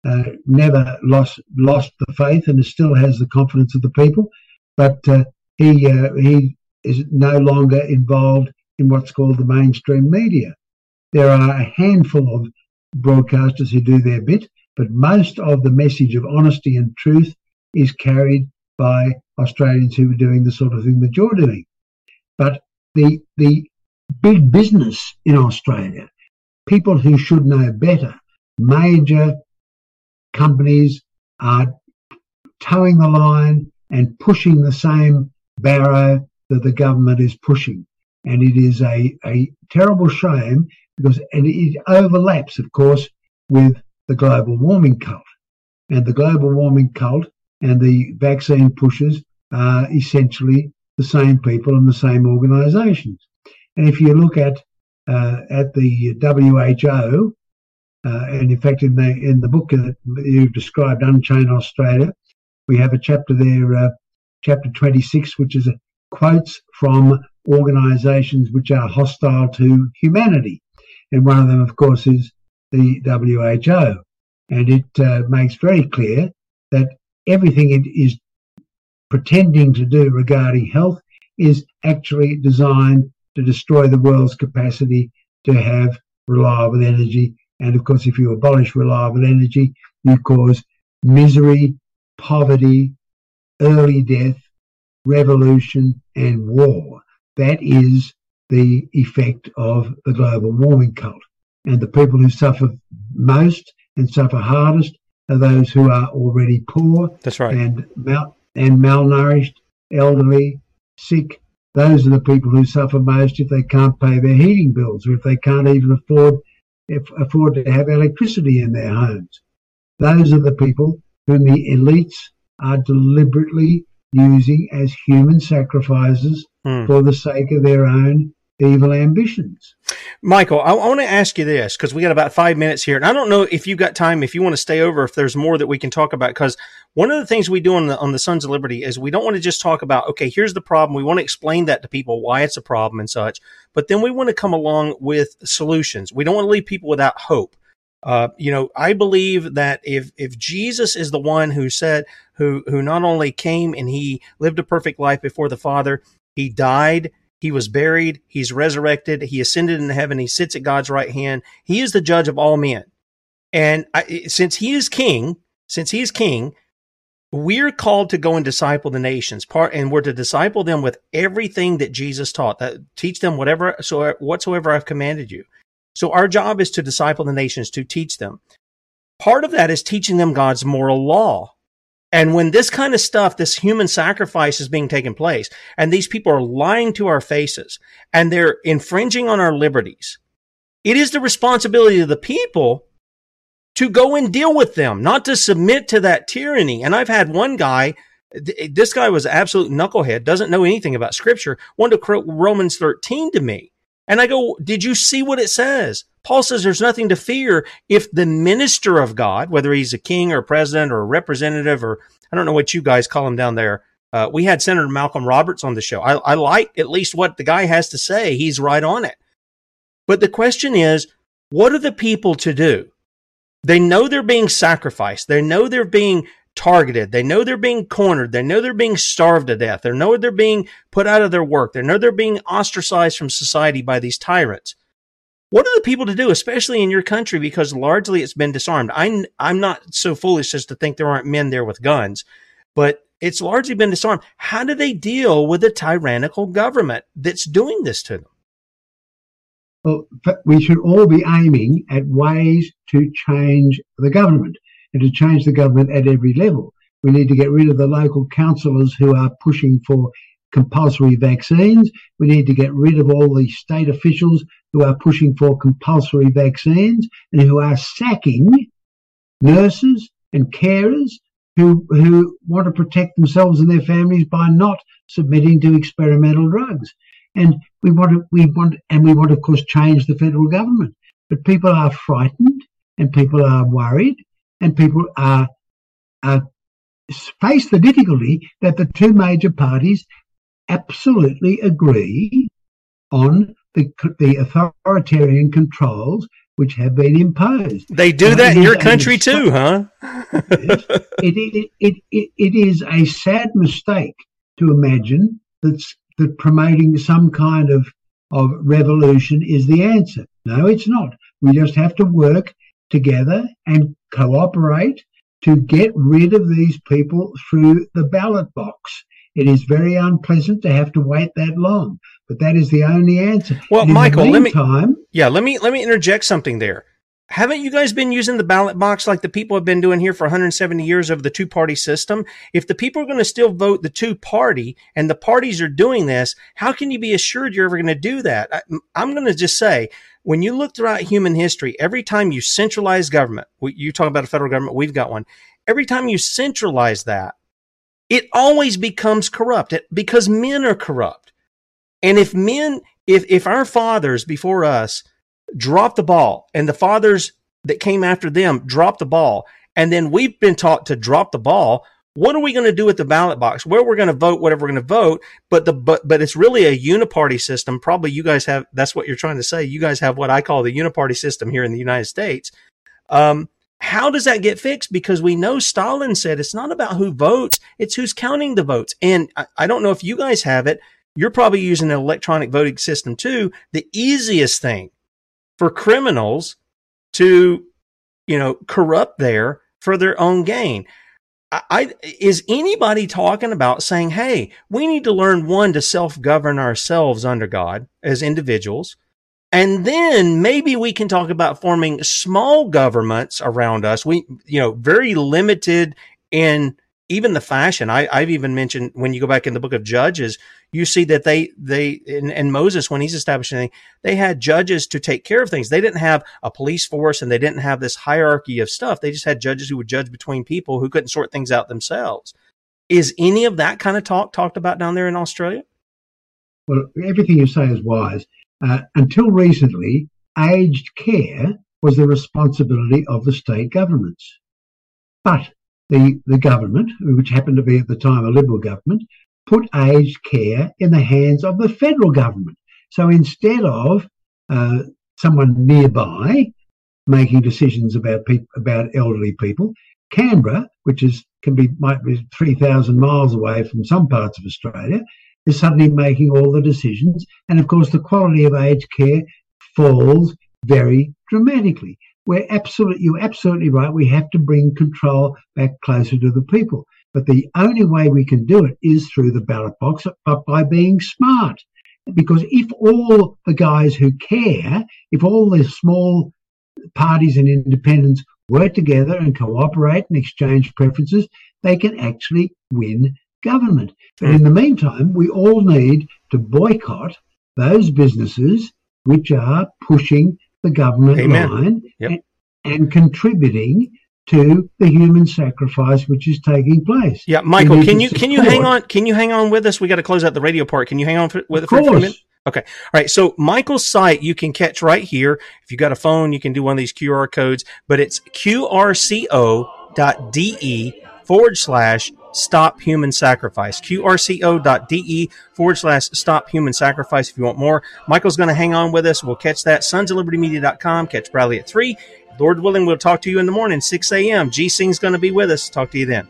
uh, never lost lost the faith and still has the confidence of the people, but uh, he uh, he is no longer involved in what's called the mainstream media. There are a handful of broadcasters who do their bit, but most of the message of honesty and truth is carried by Australians who are doing the sort of thing that you're doing. But the the big business in Australia, people who should know better, major companies are toeing the line and pushing the same barrow that the government is pushing. And it is a, a terrible shame because and it overlaps, of course, with the global warming cult. And the global warming cult and the vaccine pushers are essentially the same people and the same organisations. And if you look at uh, at the WHO, uh, and in fact, in the in the book that you've described, Unchain Australia, we have a chapter there, uh, chapter 26, which is a, quotes from organisations which are hostile to humanity and one of them, of course, is the WHO. And it uh, makes very clear that everything it is pretending to do regarding health is actually designed to destroy the world's capacity to have reliable energy. And of course, if you abolish reliable energy, you cause misery, poverty, early death, revolution, and war. That is the effect of the global warming cult. And the people who suffer most and suffer hardest are those who are already poor. That's right. And mal- and malnourished, elderly, sick. Those are the people who suffer most if they can't pay their heating bills or if they can't even afford if, afford to have electricity in their homes. Those are the people whom the elites are deliberately using as human sacrifices Hmm. for the sake of their own evil ambitions. Michael, I, I want to ask you this because we got about five minutes here, and I don't know if you've got time. If you want to stay over, if there's more that we can talk about, because one of the things we do on the on the Sons of Liberty is we don't want to just talk about okay, here's the problem. We want to explain that to people why it's a problem and such, but then we want to come along with solutions. We don't want to leave people without hope. Uh, you know, I believe that if if Jesus is the one who said who who not only came and he lived a perfect life before the Father, he died he was buried. He's resurrected. He ascended into heaven. He sits at God's right hand. He is the judge of all men. And I, since he is king, since he is king, we're called to go and disciple the nations part, and we're to disciple them with everything that Jesus taught that teach them whatever, so whatsoever I've commanded you. So our job is to disciple the nations, to teach them. Part of that is teaching them God's moral law. And when this kind of stuff, this human sacrifice is being taken place, and these people are lying to our faces and they're infringing on our liberties, it is the responsibility of the people to go and deal with them, not to submit to that tyranny. And I've had one guy, this guy was absolute knucklehead, doesn't know anything about scripture, wanted to quote Romans 13 to me. And I go, did you see what it says? Paul says there's nothing to fear if the minister of God, whether he's a king or a president or a representative or I don't know what you guys call him down there. Uh, we had Senator Malcolm Roberts on the show. I, I like at least what the guy has to say. He's right on it. But the question is, What are the people to do? They know they're being sacrificed. They know they're being targeted. They know they're being cornered. They know they're being starved to death. They know they're being put out of their work. They know they're being ostracized from society by these tyrants. What are the people to do, especially in your country, because largely it's been disarmed? I'm, I'm not so foolish as to think there aren't men there with guns, but it's largely been disarmed. How do they deal with a tyrannical government that's doing this to them? Well, we should all be aiming at ways to change the government and to change the government at every level. We need to get rid of the local councillors who are pushing for compulsory vaccines. We need to get rid of all the state officials who are pushing for compulsory vaccines and who are sacking nurses and carers who, who want to protect themselves and their families by not submitting to experimental drugs. And we want to, we want, and we want, of course, change the federal government. But people are frightened and people are worried and people are, are face the difficulty that the two major parties absolutely agree on the, the authoritarian controls which have been imposed. They do that in your country too, huh? it, it, it, it, it is a sad mistake to imagine that, that promoting some kind of, of revolution is the answer. No, it's not. We just have to work together and cooperate to get rid of these people through the ballot box. It is very unpleasant to have to wait that long, but that is the only answer. Well, Michael, meantime, let me yeah, let me let me interject something there. Haven't you guys been using the ballot box like the people have been doing here for 170 years of the two party system? If the people are going to still vote the two party and the parties are doing this, how can you be assured you're ever going to do that? I, I'm going to just say, when you look throughout human history, every time you centralize government, you talk about a federal government, we've got one. Every time you centralize that, it always becomes corrupt because men are corrupt. And if men, if, if our fathers before us dropped the ball and the fathers that came after them dropped the ball, and then we've been taught to drop the ball, what are we going to do with the ballot box? Where we're going to vote, whatever we're going to vote, but the but but it's really a uniparty system. Probably you guys have that's what you're trying to say. You guys have what I call the uniparty system here in the United States. Um, how does that get fixed? Because we know Stalin said it's not about who votes, it's who's counting the votes. And I, I don't know if you guys have it. You're probably using an electronic voting system too. The easiest thing for criminals to, you know, corrupt there for their own gain. I, is anybody talking about saying, hey, we need to learn one to self govern ourselves under God as individuals and then maybe we can talk about forming small governments around us. We, you know, very limited in even the fashion. I, have even mentioned when you go back in the book of Judges, you see that they, they, and, Moses, when he's establishing, they had judges to take care of things. They didn't have a police force and they didn't have this hierarchy of stuff. They just had judges who would judge between people who couldn't sort things out themselves. Is any of that kind of talk talked about down there in Australia? Well, everything you say is wise. Uh, until recently, aged care was the responsibility of the state governments. But the, the government, which happened to be at the time a Liberal government, put aged care in the hands of the federal government. So instead of uh, someone nearby making decisions about people, about elderly people, Canberra, which is can be might be three thousand miles away from some parts of Australia, is suddenly making all the decisions. And of course, the quality of aged care falls very dramatically. We're absolutely, you're absolutely right. We have to bring control back closer to the people. But the only way we can do it is through the ballot box, but by being smart. Because if all the guys who care, if all the small parties and independents work together and cooperate and exchange preferences, they can actually win government. But in the meantime, we all need to boycott those businesses which are pushing the government Amen. line yep. and, and, contributing to the human sacrifice which is taking place. Yeah, Michael, can you can you hang on? Can you hang on with us? We got to close out the radio part. Can you hang on for, with us for a minute? Okay. All right. So Michael's site you can catch right here. If you got a phone, you can do one of these QR codes, but it's qrco.de forward slash stop human sacrifice. QRCO.de forward slash stop human sacrifice if you want more. Michael's going to hang on with us. We'll catch that. Sons of Liberty Media.com. Catch Bradley at 3. Lord willing, we'll talk to you in the morning, 6 a.m. G Singh's going to be with us. Talk to you then.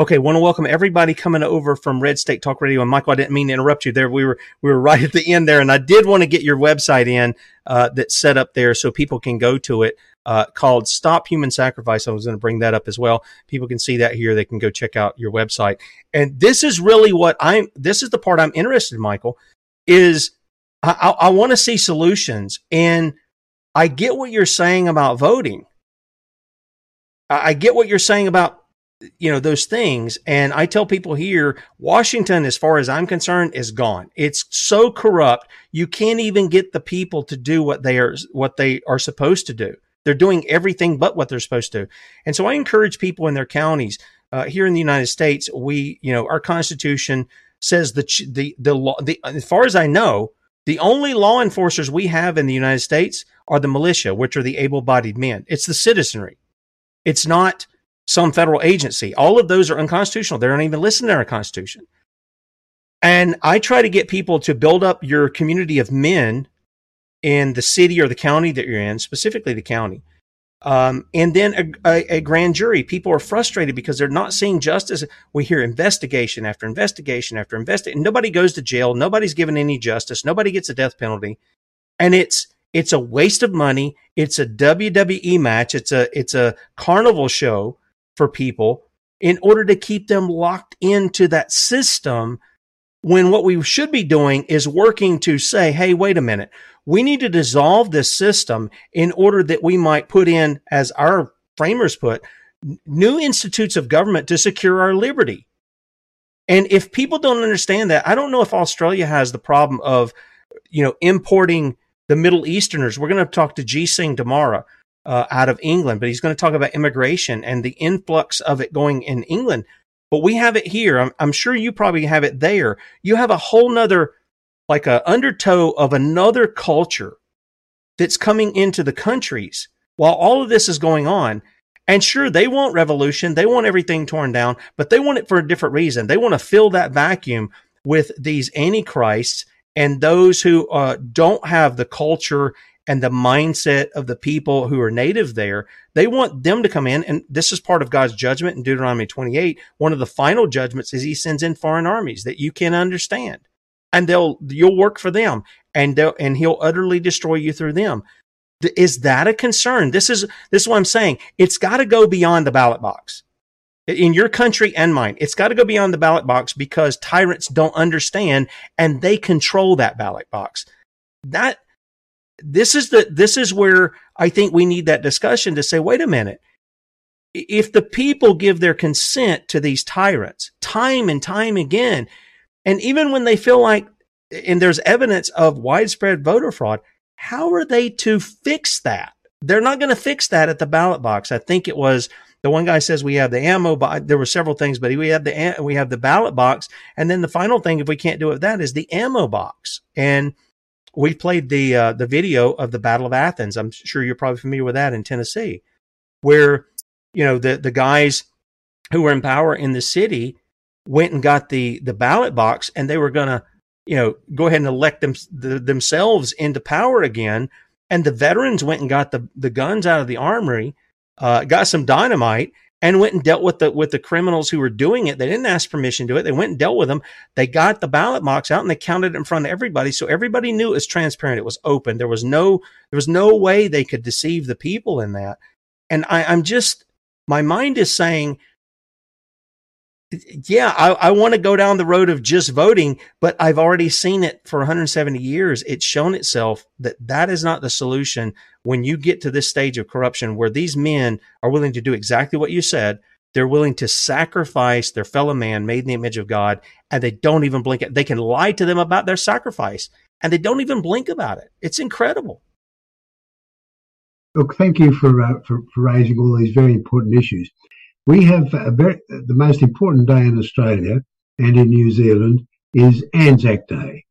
Okay, want to welcome everybody coming over from Red State Talk Radio. And Michael, I didn't mean to interrupt you there. We were we were right at the end there, and I did want to get your website in uh, that's set up there so people can go to it. Uh, called Stop Human Sacrifice. I was going to bring that up as well. People can see that here. They can go check out your website. And this is really what I'm. This is the part I'm interested in, Michael. Is I, I, want to see solutions, and I get what you're saying about voting. I, I get what you're saying about you know those things and i tell people here washington as far as i'm concerned is gone it's so corrupt you can't even get the people to do what they are what they are supposed to do they're doing everything but what they're supposed to and so i encourage people in their counties uh, here in the united states we you know our constitution says the the the law the as far as i know the only law enforcers we have in the united states are the militia which are the able-bodied men it's the citizenry it's not some federal agency. All of those are unconstitutional. They don't even listen to our Constitution. And I try to get people to build up your community of men in the city or the county that you're in, specifically the county. Um, and then a, a, a, grand jury. People are frustrated because they're not seeing justice. We hear investigation after investigation after investigation. Nobody goes to jail. Nobody's given any justice. Nobody gets a death penalty. And it's it's a waste of money. It's a WWE match. It's a it's a carnival show for people in order to keep them locked into that system when what we should be doing is working to say, hey, wait a minute. We need to dissolve this system in order that we might put in, as our framers put, new institutes of government to secure our liberty. And if people don't understand that, I don't know if Australia has the problem of, you know, importing the Middle Easterners. We're going to talk to G Singh tomorrow uh, out of England, but he's going to talk about immigration and the influx of it going in England. But we have it here. I'm, I'm sure you probably have it there. You have a whole nother, like a undertow of another culture that's coming into the countries while all of this is going on. And sure, they want revolution. They want everything torn down, but they want it for a different reason. They want to fill that vacuum with these antichrists and those who uh, don't have the culture and the mindset of the people who are native there. They want them to come in. And this is part of God's judgment in Deuteronomy 28. One of the final judgments is he sends in foreign armies that you can understand and they'll, you'll work for them and they'll, and he'll utterly destroy you through them. Is that a concern? This is, this is what I'm saying. It's got to go beyond the ballot box in your country and mine. It's got to go beyond the ballot box because tyrants don't understand and they control that ballot box. That this is the this is where I think we need that discussion to say, wait a minute. If the people give their consent to these tyrants time and time again, and even when they feel like and there's evidence of widespread voter fraud, how are they to fix that? They're not going to fix that at the ballot box. I think it was the one guy says we have the ammo, but there were several things, but we have the we have the ballot box, and then the final thing, if we can't do it, that is the ammo box. And we played the uh, the video of the Battle of Athens. I'm sure you're probably familiar with that in Tennessee, where you know the the guys who were in power in the city went and got the the ballot box, and they were going to you know go ahead and elect them the, themselves into power again. And the veterans went and got the the guns out of the armory, uh, got some dynamite, and went and dealt with the with the criminals who were doing it. They didn't ask permission to it. They went and dealt with them. They got the ballot box out and they counted it in front of everybody, so everybody knew it was transparent. It was open. There was no there was no way they could deceive the people in that. And I, I'm just my mind is saying yeah, I, I want to go down the road of just voting, but I've already seen it for 170 years. It's shown itself that that is not the solution when you get to this stage of corruption where these men are willing to do exactly what you said. They're willing to sacrifice their fellow man made in the image of God, and they don't even blink. They can lie to them about their sacrifice, and they don't even blink about it. It's incredible. Look, thank you for, uh, for, for raising all these very important issues. We have very, the most important day in Australia and in New Zealand is Anzac Day,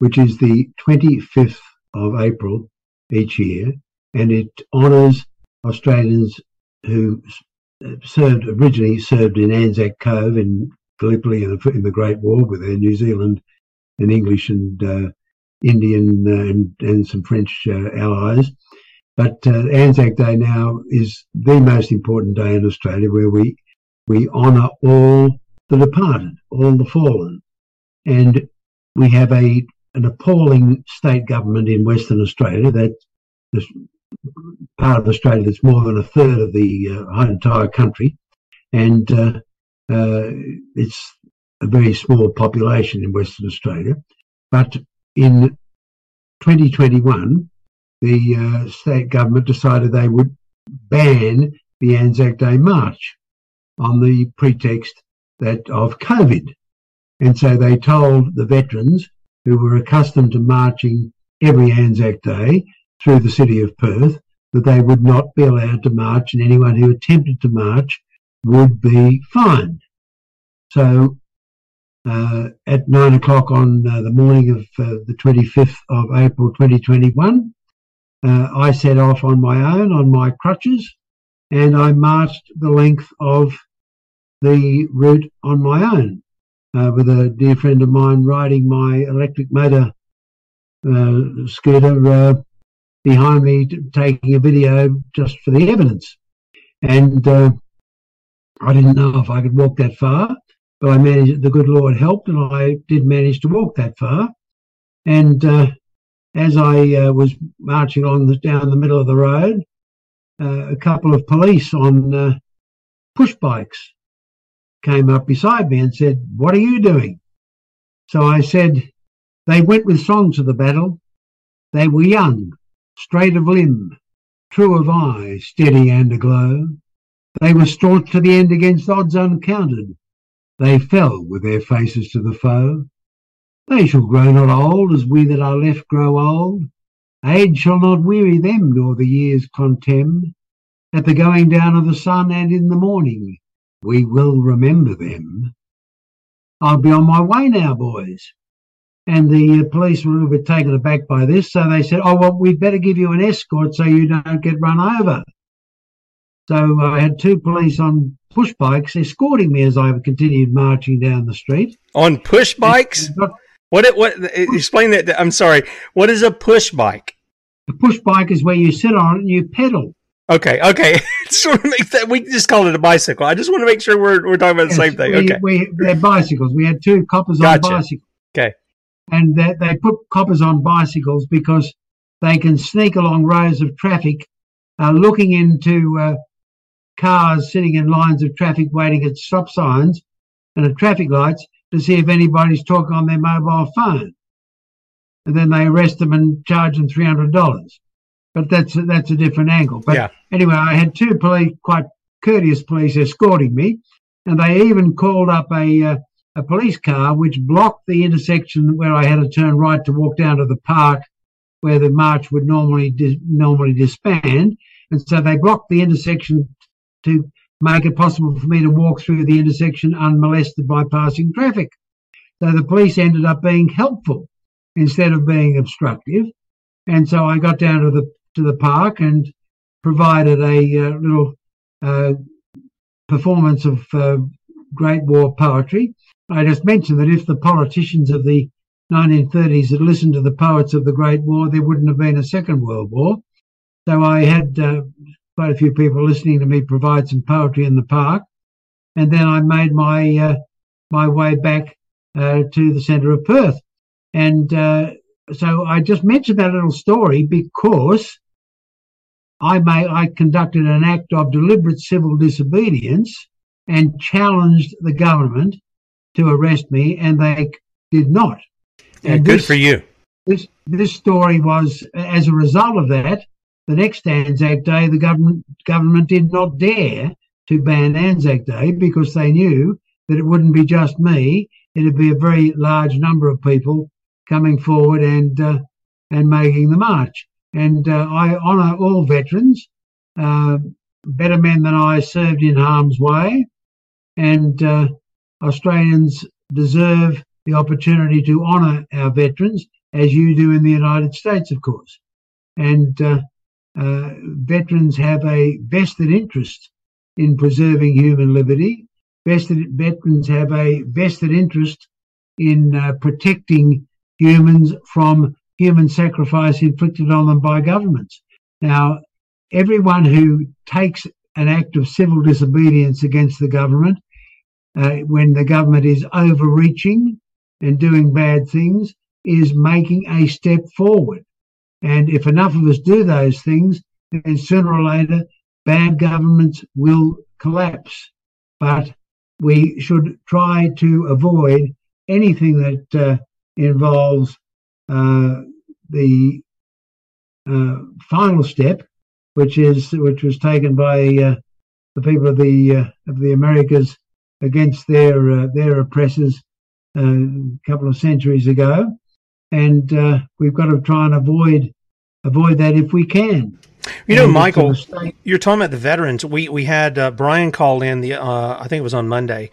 which is the 25th of April each year, and it honours Australians who served originally served in Anzac Cove in Gallipoli in the, in the Great War with their New Zealand and English and uh, Indian uh, and, and some French uh, allies. But uh, Anzac Day now is the most important day in Australia where we we honour all the departed, all the fallen. And we have a an appalling state government in Western Australia that this part of Australia that's more than a third of the uh, entire country, and uh, uh, it's a very small population in Western Australia. But in 2021, the uh, state government decided they would ban the Anzac Day March on the pretext that of COVID. And so they told the veterans who were accustomed to marching every Anzac Day through the city of Perth that they would not be allowed to march and anyone who attempted to march would be fined. So uh, at nine o'clock on uh, the morning of uh, the 25th of April 2021, uh, I set off on my own on my crutches and I marched the length of the route on my own uh, with a dear friend of mine riding my electric motor uh, scooter uh, behind me, taking a video just for the evidence. And uh, I didn't know if I could walk that far, but I managed. The good Lord helped, and I did manage to walk that far. And uh, as I uh, was marching along the, down the middle of the road, a couple of police on push bikes came up beside me and said, What are you doing? So I said, They went with songs of the battle. They were young, straight of limb, true of eye, steady and aglow. They were staunch to the end against odds uncounted. They fell with their faces to the foe. They shall grow not old as we that are left grow old. Age shall not weary them, nor the years contemn. At the going down of the sun and in the morning, we will remember them. I'll be on my way now, boys. And the uh, police were a little bit taken aback by this, so they said, Oh, well, we'd better give you an escort so you don't get run over. So I had two police on push bikes escorting me as I continued marching down the street. On push bikes? What? What? Explain that. I'm sorry. What is a push bike? A push bike is where you sit on it and you pedal. Okay, okay. just want to make that we just call it a bicycle. I just want to make sure we're we're talking about the same thing. We, okay, we they're bicycles. We had two coppers gotcha. on bicycles. Okay, and they, they put coppers on bicycles because they can sneak along rows of traffic, uh, looking into uh, cars sitting in lines of traffic waiting at stop signs and at traffic lights to see if anybody's talking on their mobile phone. And then they arrest them and charge them three hundred dollars but that's a, that's a different angle. But yeah. anyway, I had two police, quite courteous police, escorting me, and they even called up a uh, a police car which blocked the intersection where I had to turn right to walk down to the park where the march would normally dis- normally disband, and so they blocked the intersection to make it possible for me to walk through the intersection unmolested by passing traffic. So the police ended up being helpful instead of being obstructive. And so I got down to the to the park and provided a uh, little uh, performance of uh, Great War poetry. I just mentioned that if the politicians of the 1930s had listened to the poets of the Great War, there wouldn't have been a Second World War. So I had uh, quite a few people listening to me provide some poetry in the park, and then I made my uh, my way back uh, to the centre of Perth. And so I just mentioned that little story because I may I conducted an act of deliberate civil disobedience and challenged the government to arrest me, and they did not. Yeah, and good this, for you. This this story was as a result of that. The next Anzac Day, the government government did not dare to ban Anzac Day because they knew that it wouldn't be just me; it'd be a very large number of people coming forward and uh, and making the march. And uh, I honour all veterans. Uh, better men than I served in harm's way, and uh, Australians deserve the opportunity to honour our veterans as you do in the United States, of course. And uh, veterans have a vested interest in preserving human liberty. Vested veterans have a vested interest in uh, protecting humans from human sacrifice inflicted on them by governments. Now, everyone who takes an act of civil disobedience against the government, uh, when the government is overreaching and doing bad things, is making a step forward. And if enough of us do those things, then sooner or later, bad governments will collapse. But we should try to avoid anything that uh, involves uh, the uh, final step, which is which was taken by uh, the people of the uh, of the Americas against their uh, their oppressors a couple of centuries ago, and we've got to try and avoid avoid that if we can. You know, Michael, you're talking about the veterans. We we had uh, Brian call in the uh, I think it was on Monday.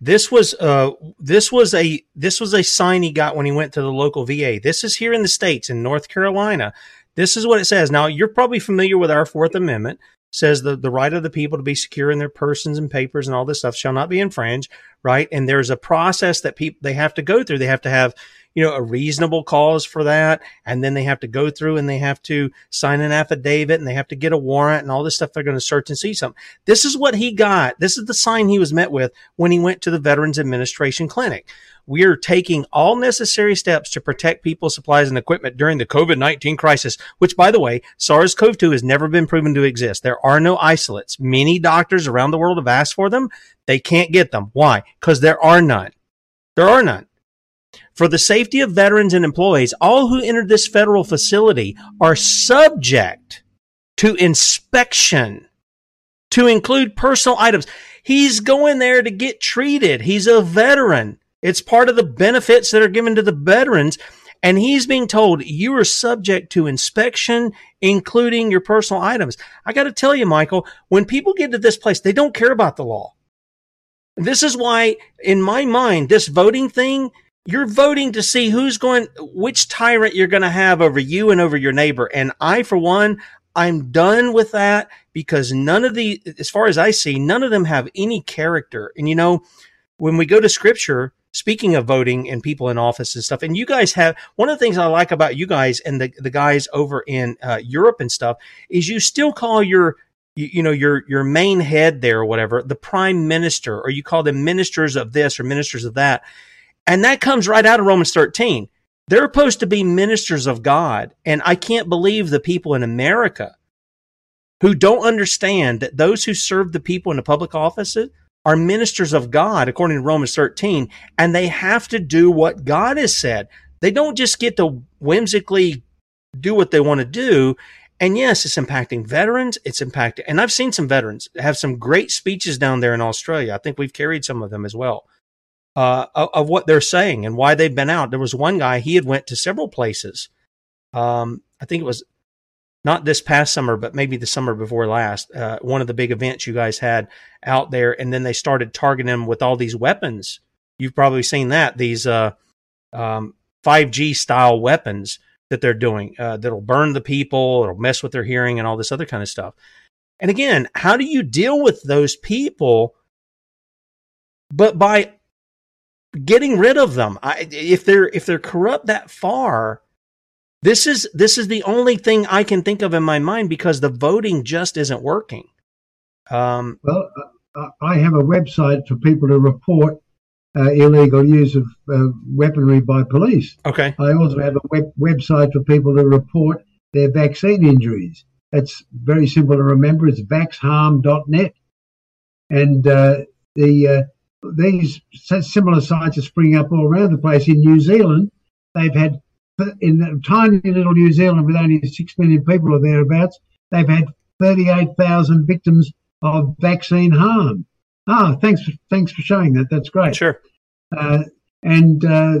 This was uh this was a this was a sign he got when he went to the local VA. This is here in the states in North Carolina. This is what it says. Now you're probably familiar with our Fourth Amendment. It says the the right of the people to be secure in their persons and papers and all this stuff shall not be infringed. Right, and there's a process that people they have to go through. They have to have you know, a reasonable cause for that. And then they have to go through and they have to sign an affidavit and they have to get a warrant and all this stuff. They're going to search and see something. This is what he got. This is the sign he was met with when he went to the Veterans Administration Clinic. We are taking all necessary steps to protect people, supplies, and equipment during the COVID 19 crisis, which, by the way, SARS CoV 2 has never been proven to exist. There are no isolates. Many doctors around the world have asked for them. They can't get them. Why? Because there are none. There are none. For the safety of veterans and employees, all who enter this federal facility are subject to inspection to include personal items. He's going there to get treated. He's a veteran. It's part of the benefits that are given to the veterans. And he's being told you are subject to inspection, including your personal items. I got to tell you, Michael, when people get to this place, they don't care about the law. This is why, in my mind, this voting thing you're voting to see who's going, which tyrant you're going to have over you and over your neighbor. And I, for one, I'm done with that because none of the, as far as I see, none of them have any character. And you know, when we go to scripture, speaking of voting and people in office and stuff, and you guys have one of the things I like about you guys and the, the guys over in uh, Europe and stuff is you still call your you, you, know your your main head there or whatever the prime minister or you call them ministers of this or ministers of that and that comes right out of Romans 13. They're supposed to be ministers of God. And I can't believe the people in America who don't understand that those who serve the people in the public offices are ministers of God, according to Romans 13, and they have to do what God has said. They don't just get to whimsically do what they want to do. And yes, it's impacting veterans. It's impacting, and I've seen some veterans have some great speeches down there in Australia. I think we've carried some of them as well uh, of, what they're saying and why they've been out. There was one guy he had went to several places. Um, I think it was not this past summer, but maybe the summer before last. Uh, one of the big events you guys had out there, and then they started targeting them with all these weapons. You've probably seen that these uh, um, 5G style weapons that they're doing uh, that'll burn the people, it'll mess with their hearing, and all this other kind of stuff. And again, how do you deal with those people? But by getting rid of them. I, if they're if they're corrupt that far, this is this is the only thing I can think of in my mind because the voting just isn't working. Um, well, I have a website for people to report uh, illegal use of uh, weaponry by police. Okay. I also have a web- website for people to report their vaccine injuries. It's very simple to remember. It's vaxharm.net. And uh, the uh, these similar sites are springing up all around the place. In New Zealand, they've had, in tiny little New Zealand with only 6 million people or thereabouts, they've had 38,000 victims of vaccine harm. Ah, thanks for, thanks for showing that. That's great. Sure. Uh, and uh,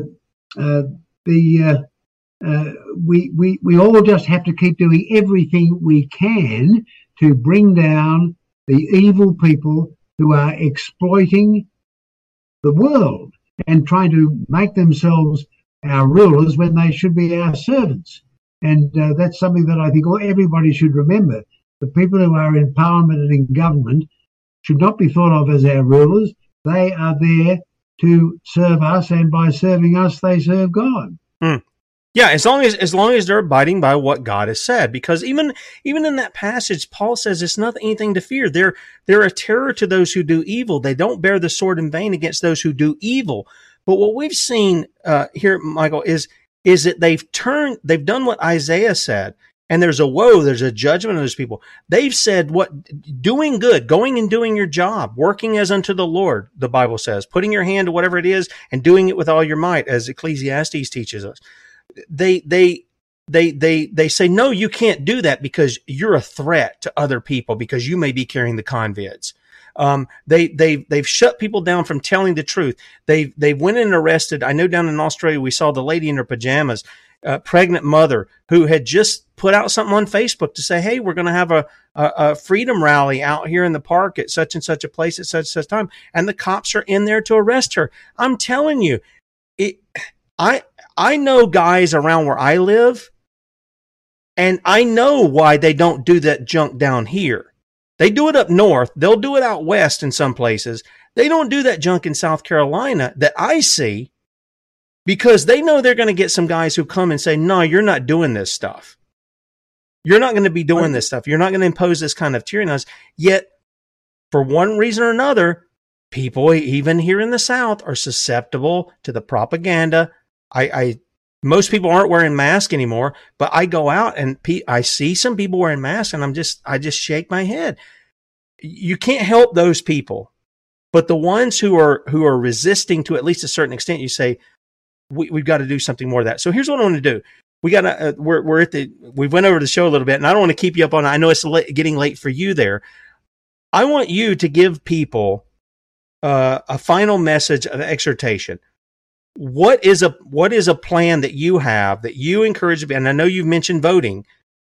uh, the uh, uh, we, we, we all just have to keep doing everything we can to bring down the evil people who are exploiting the world and trying to make themselves our rulers when they should be our servants. And uh, that's something that I think everybody should remember. The people who are in parliament and in government should not be thought of as our rulers. They are there to serve us, and by serving us, they serve God. Hmm. Yeah, as long as as long as they're abiding by what God has said, because even even in that passage, Paul says it's not anything to fear. They're they're a terror to those who do evil. They don't bear the sword in vain against those who do evil. But what we've seen uh, here, Michael, is is that they've turned, they've done what Isaiah said, and there's a woe, there's a judgment on those people. They've said what doing good, going and doing your job, working as unto the Lord, the Bible says, putting your hand to whatever it is and doing it with all your might, as Ecclesiastes teaches us they they they they they say no you can't do that because you're a threat to other people because you may be carrying the convids um, they they they've shut people down from telling the truth. They they went and arrested i know down in australia we saw the lady in her pajamas pregnant mother who had just put out something on facebook to say hey we're going to have a, a, a freedom rally out here in the park at such and such a place at such and such time and the cops are in there to arrest her. I'm telling you it i I know guys around where I live, and I know why they don't do that junk down here. They do it up north. They'll do it out west in some places. They don't do that junk in South Carolina that I see because they know they're going to get some guys who come and say, no, you're not doing this stuff. You're not going to be doing this stuff. You're not going to impose this kind of tyranny on us. Yet, for one reason or another, people, even here in the South, are susceptible to the propaganda I, I most people aren't wearing masks anymore, but I go out and pe- I see some people wearing masks and I'm just, I just shake my head. You can't help those people, but the ones who are, who are resisting to at least a certain extent, you say, we, have got to do something more of that. So here's what I want to do. We got to, uh, we're, we're at the, we went over the show a little bit and I don't want to keep you up on, I know it's late, getting late for you there. I want you to give people uh, a final message of exhortation what is a what is a plan that you have that you encourage and i know you've mentioned voting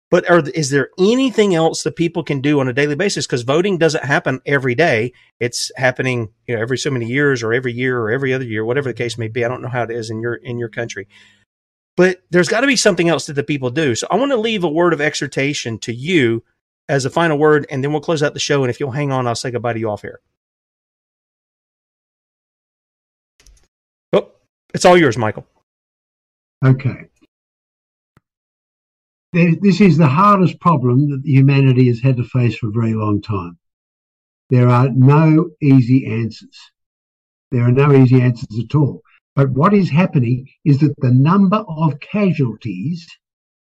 but are, is there anything else that people can do on a daily basis? Because voting doesn't happen every day. It's happening you know every so many years or every year or every other year whatever the case may be. I don't know how it is in your in your country. But there's got to be something else that the people do. So i want to leave a word of exhortation to you as a final word and then we'll close out the show and if you'll hang on i'll say goodbye to you off here It's all yours, Michael. Okay. This is the hardest problem that humanity has had to face for a very long time. There are no easy answers. There are no easy answers at all. But what is happening is that the number of casualties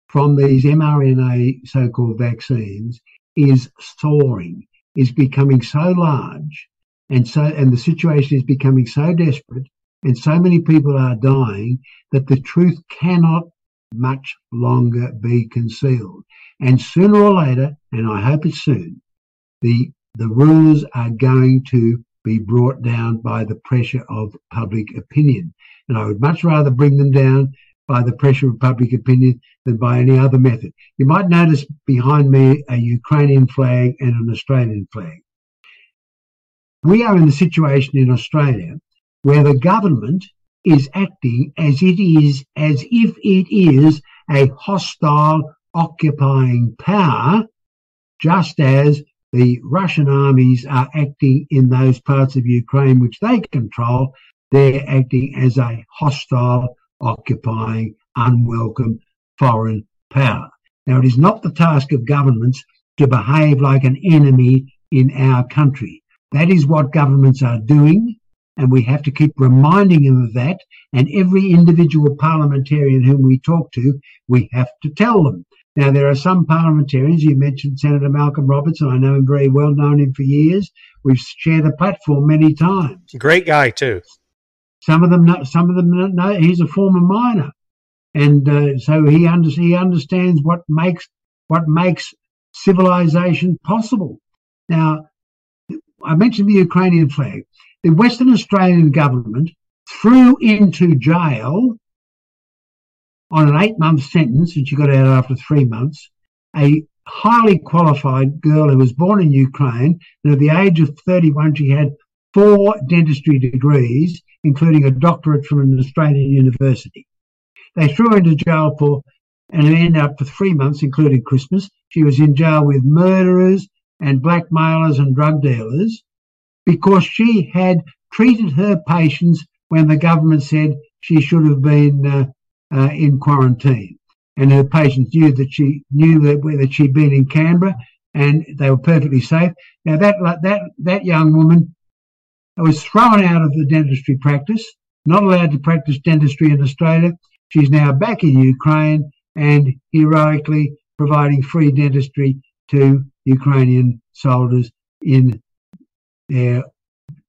from these mRNA so called vaccines is soaring, is becoming so large, and so and the situation is becoming so desperate and so many people are dying that the truth cannot much longer be concealed. And sooner or later, and I hope it's soon, the the rulers are going to be brought down by the pressure of public opinion. And I would much rather bring them down by the pressure of public opinion than by any other method. You might notice behind me a Ukrainian flag and an Australian flag. We are in the situation in Australia where the government is acting as it is, as if it is a hostile occupying power, just as the Russian armies are acting in those parts of Ukraine which they control. They're acting as a hostile, occupying, unwelcome foreign power. Now, it is not the task of governments to behave like an enemy in our country. That is what governments are doing and we have to keep reminding them of that. And every individual parliamentarian whom we talk to, we have to tell them. Now, there are some parliamentarians, you mentioned Senator Malcolm Robertson, I know him very well, known him for years. We've shared a platform many times. Great guy, too. Some of them know, some of them know he's a former miner. And uh, so he, under, he understands what makes, what makes civilization possible. Now, I mentioned the Ukrainian flag the Western Australian government threw into jail on an eight month sentence, and she got out after three months, a highly qualified girl who was born in Ukraine. And at the age of 31, she had four dentistry degrees, including a doctorate from an Australian university. They threw her into jail for, and ended up for three months, including Christmas. She was in jail with murderers and blackmailers and drug dealers because she had treated her patients when the government said she should have been uh, uh, in quarantine. And her patients knew that she knew that, that she'd been in Canberra and they were perfectly safe. Now that that that young woman was thrown out of the dentistry practice, not allowed to practice dentistry in Australia. She's now back in Ukraine and heroically providing free dentistry to Ukrainian soldiers in their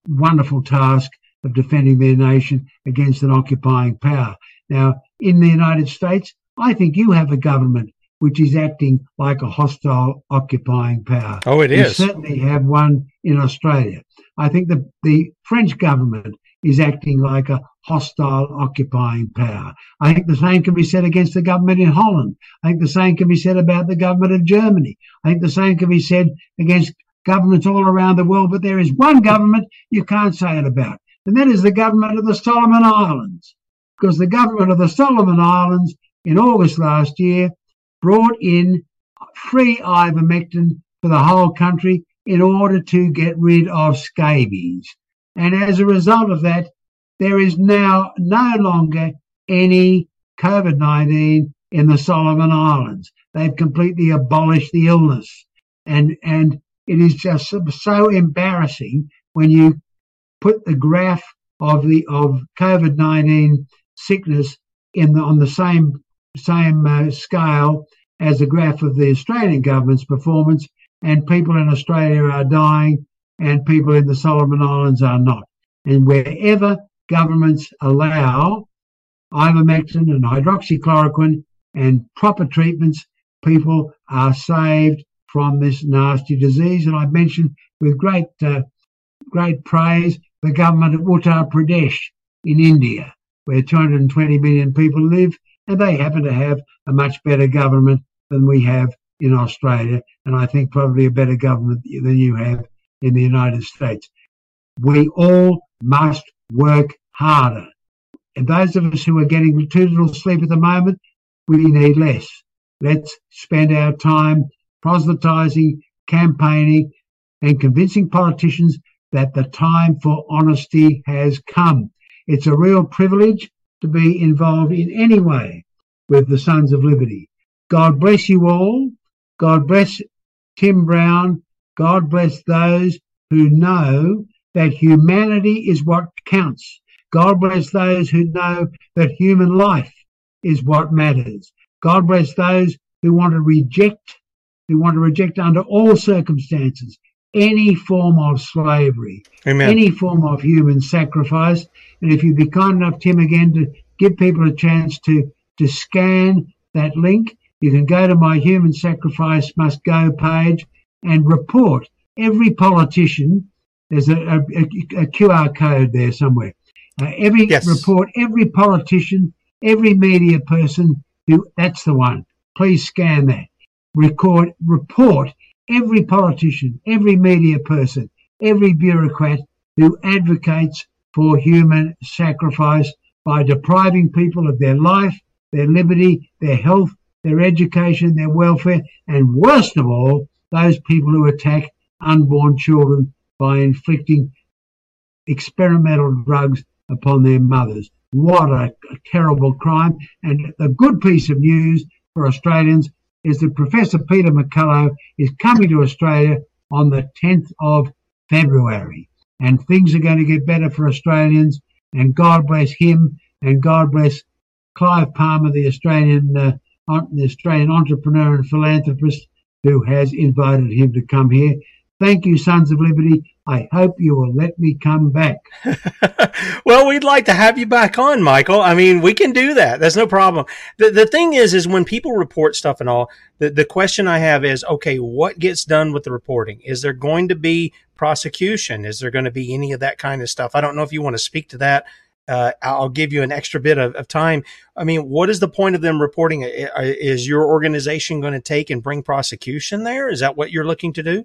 wonderful task of defending their nation against an occupying power. Now, in the United States, I think you have a government which is acting like a hostile occupying power. Oh, it we is. certainly have one in Australia. I think the, the French government is acting like a hostile occupying power. I think the same can be said against the government in Holland. I think the same can be said about the government of Germany. I think the same can be said against governments all around the world. But there is one government you can't say it about, and that is the government of the Solomon Islands. Because the government of the Solomon Islands in August last year brought in free ivermectin for the whole country in order to get rid of scabies. And as a result of that, there is now no longer any COVID 19 in the Solomon Islands. They've completely abolished the illness. And, and it is just so embarrassing when you put the graph of the of COVID 19 sickness in the, on the same same uh, scale as the graph of the Australian government's performance, and people in Australia are dying, and people in the Solomon Islands are not. And wherever governments allow ivermectin and hydroxychloroquine and proper treatments, people are saved from this nasty disease. And I mentioned with great uh, great praise the government of Uttar Pradesh in India, where 220 million people live, and they happen to have a much better government than we have in Australia, and I think probably a better government than you have in the United States. We all must work harder. And those of us who are getting too little sleep at the moment, we need less. Let's spend our time proselytizing, campaigning, and convincing politicians that the time for honesty has come. It's a real privilege to be involved in any way with the Sons of Liberty. God bless you all. God bless Tim Brown. God bless those who know that humanity is what counts. God bless those who know that human life is what matters. God bless those who want to reject, who want to reject under all circumstances any form of slavery, Amen. any form of human sacrifice. And if you'd be kind enough, Tim, again, to give people a chance to, to scan that link, you can go to my Human Sacrifice Must Go page and report every politician. There's a, a, a QR code there somewhere. Uh, every Yes. report, every politician, every media person who that's the one. Please scan that. Record, report every politician, every media person, every bureaucrat who advocates for human sacrifice by depriving people of their life, their liberty, their health, their education, their welfare, and worst of all, those people who attack unborn children by inflicting experimental drugs upon their mothers. What a, a terrible crime. And the good piece of news for Australians is that Professor Peter McCullough is coming to Australia on the 10th of February. And things are going to get better for Australians. And God bless him. And God bless Clive Palmer, the Australian, uh, the Australian entrepreneur and philanthropist who has invited him to come here. Thank you, Sons of Liberty. I hope you will let me come back. Well, we'd like to have you back on, Michael. I mean, we can do that. That's no problem. The the thing is, is when people report stuff and all, the, the question I have is, okay, what gets done with the reporting? Is there going to be prosecution? Is there going to be any of that kind of stuff? I don't know if you want to speak to that. Uh, I'll give you an extra bit of, of time. I mean, what is the point of them reporting? Is your organization going to take and bring prosecution there? Is that what you're looking to do?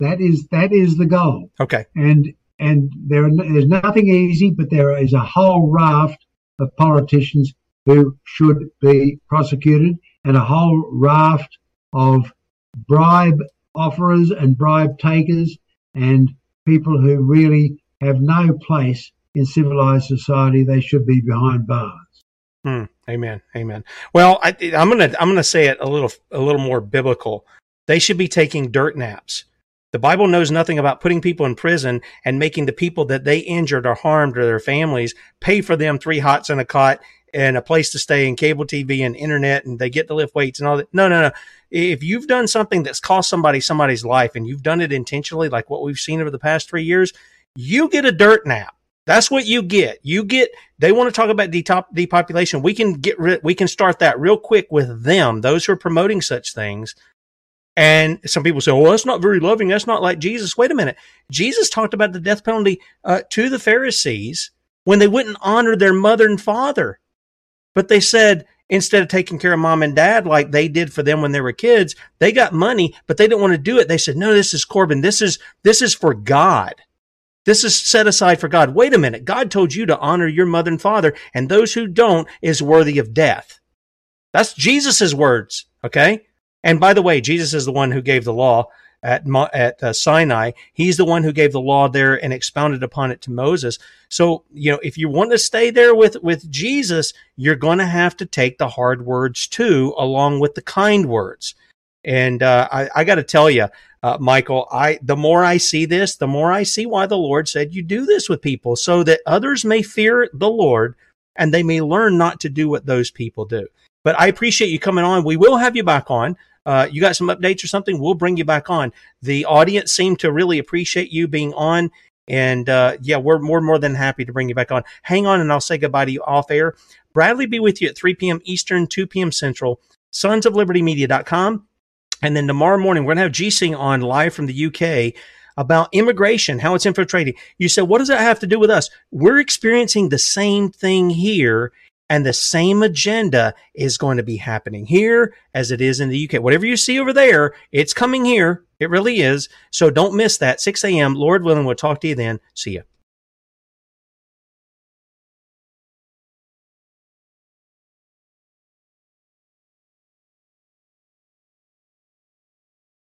That is that is the goal. Okay. And and there there's nothing easy, but there is a whole raft of politicians who should be prosecuted, and a whole raft of bribe offerers and bribe takers and people who really have no place in civilized society. They should be behind bars. Hmm. Amen. Amen. Well, I, I'm gonna I'm gonna say it a little a little more biblical. They should be taking dirt naps. The Bible knows nothing about putting people in prison and making the people that they injured or harmed or their families pay for them three hots and a cot and a place to stay and cable TV and internet and they get to lift weights and all that. No, no, no. If you've done something that's cost somebody somebody's life and you've done it intentionally, like what we've seen over the past three years, you get a dirt nap. That's what you get. You get. They want to talk about depopulation. We can get rid. We can start that real quick with them. Those who are promoting such things. And some people say, "Well, that's not very loving. That's not like Jesus." Wait a minute. Jesus talked about the death penalty uh, to the Pharisees when they wouldn't honor their mother and father, but they said instead of taking care of mom and dad like they did for them when they were kids, they got money, but they didn't want to do it. They said, "No, this is Corban. This is this is for God." This is set aside for God. Wait a minute. God told you to honor your mother and father, and those who don't is worthy of death. That's Jesus' words. Okay. And by the way, Jesus is the one who gave the law at, at uh, Sinai. He's the one who gave the law there and expounded upon it to Moses. So, you know, if you want to stay there with, with Jesus, you're going to have to take the hard words too, along with the kind words. And uh, I, I got to tell you, uh, Michael, I the more I see this, the more I see why the Lord said you do this with people, so that others may fear the Lord and they may learn not to do what those people do. But I appreciate you coming on. We will have you back on. Uh, you got some updates or something? We'll bring you back on. The audience seemed to really appreciate you being on. And uh, yeah, we're more more than happy to bring you back on. Hang on, and I'll say goodbye to you off air. Bradley be with you at 3 p.m. Eastern, 2 p.m. Central. Sons of Liberty Media.com. And then tomorrow morning, we're going to have G Singh on live from the UK about immigration, how it's infiltrating. You said, what does that have to do with us? We're experiencing the same thing here, and the same agenda is going to be happening here as it is in the UK. Whatever you see over there, it's coming here. It really is. So don't miss that. 6 a.m. Lord willing, we'll talk to you then. See you.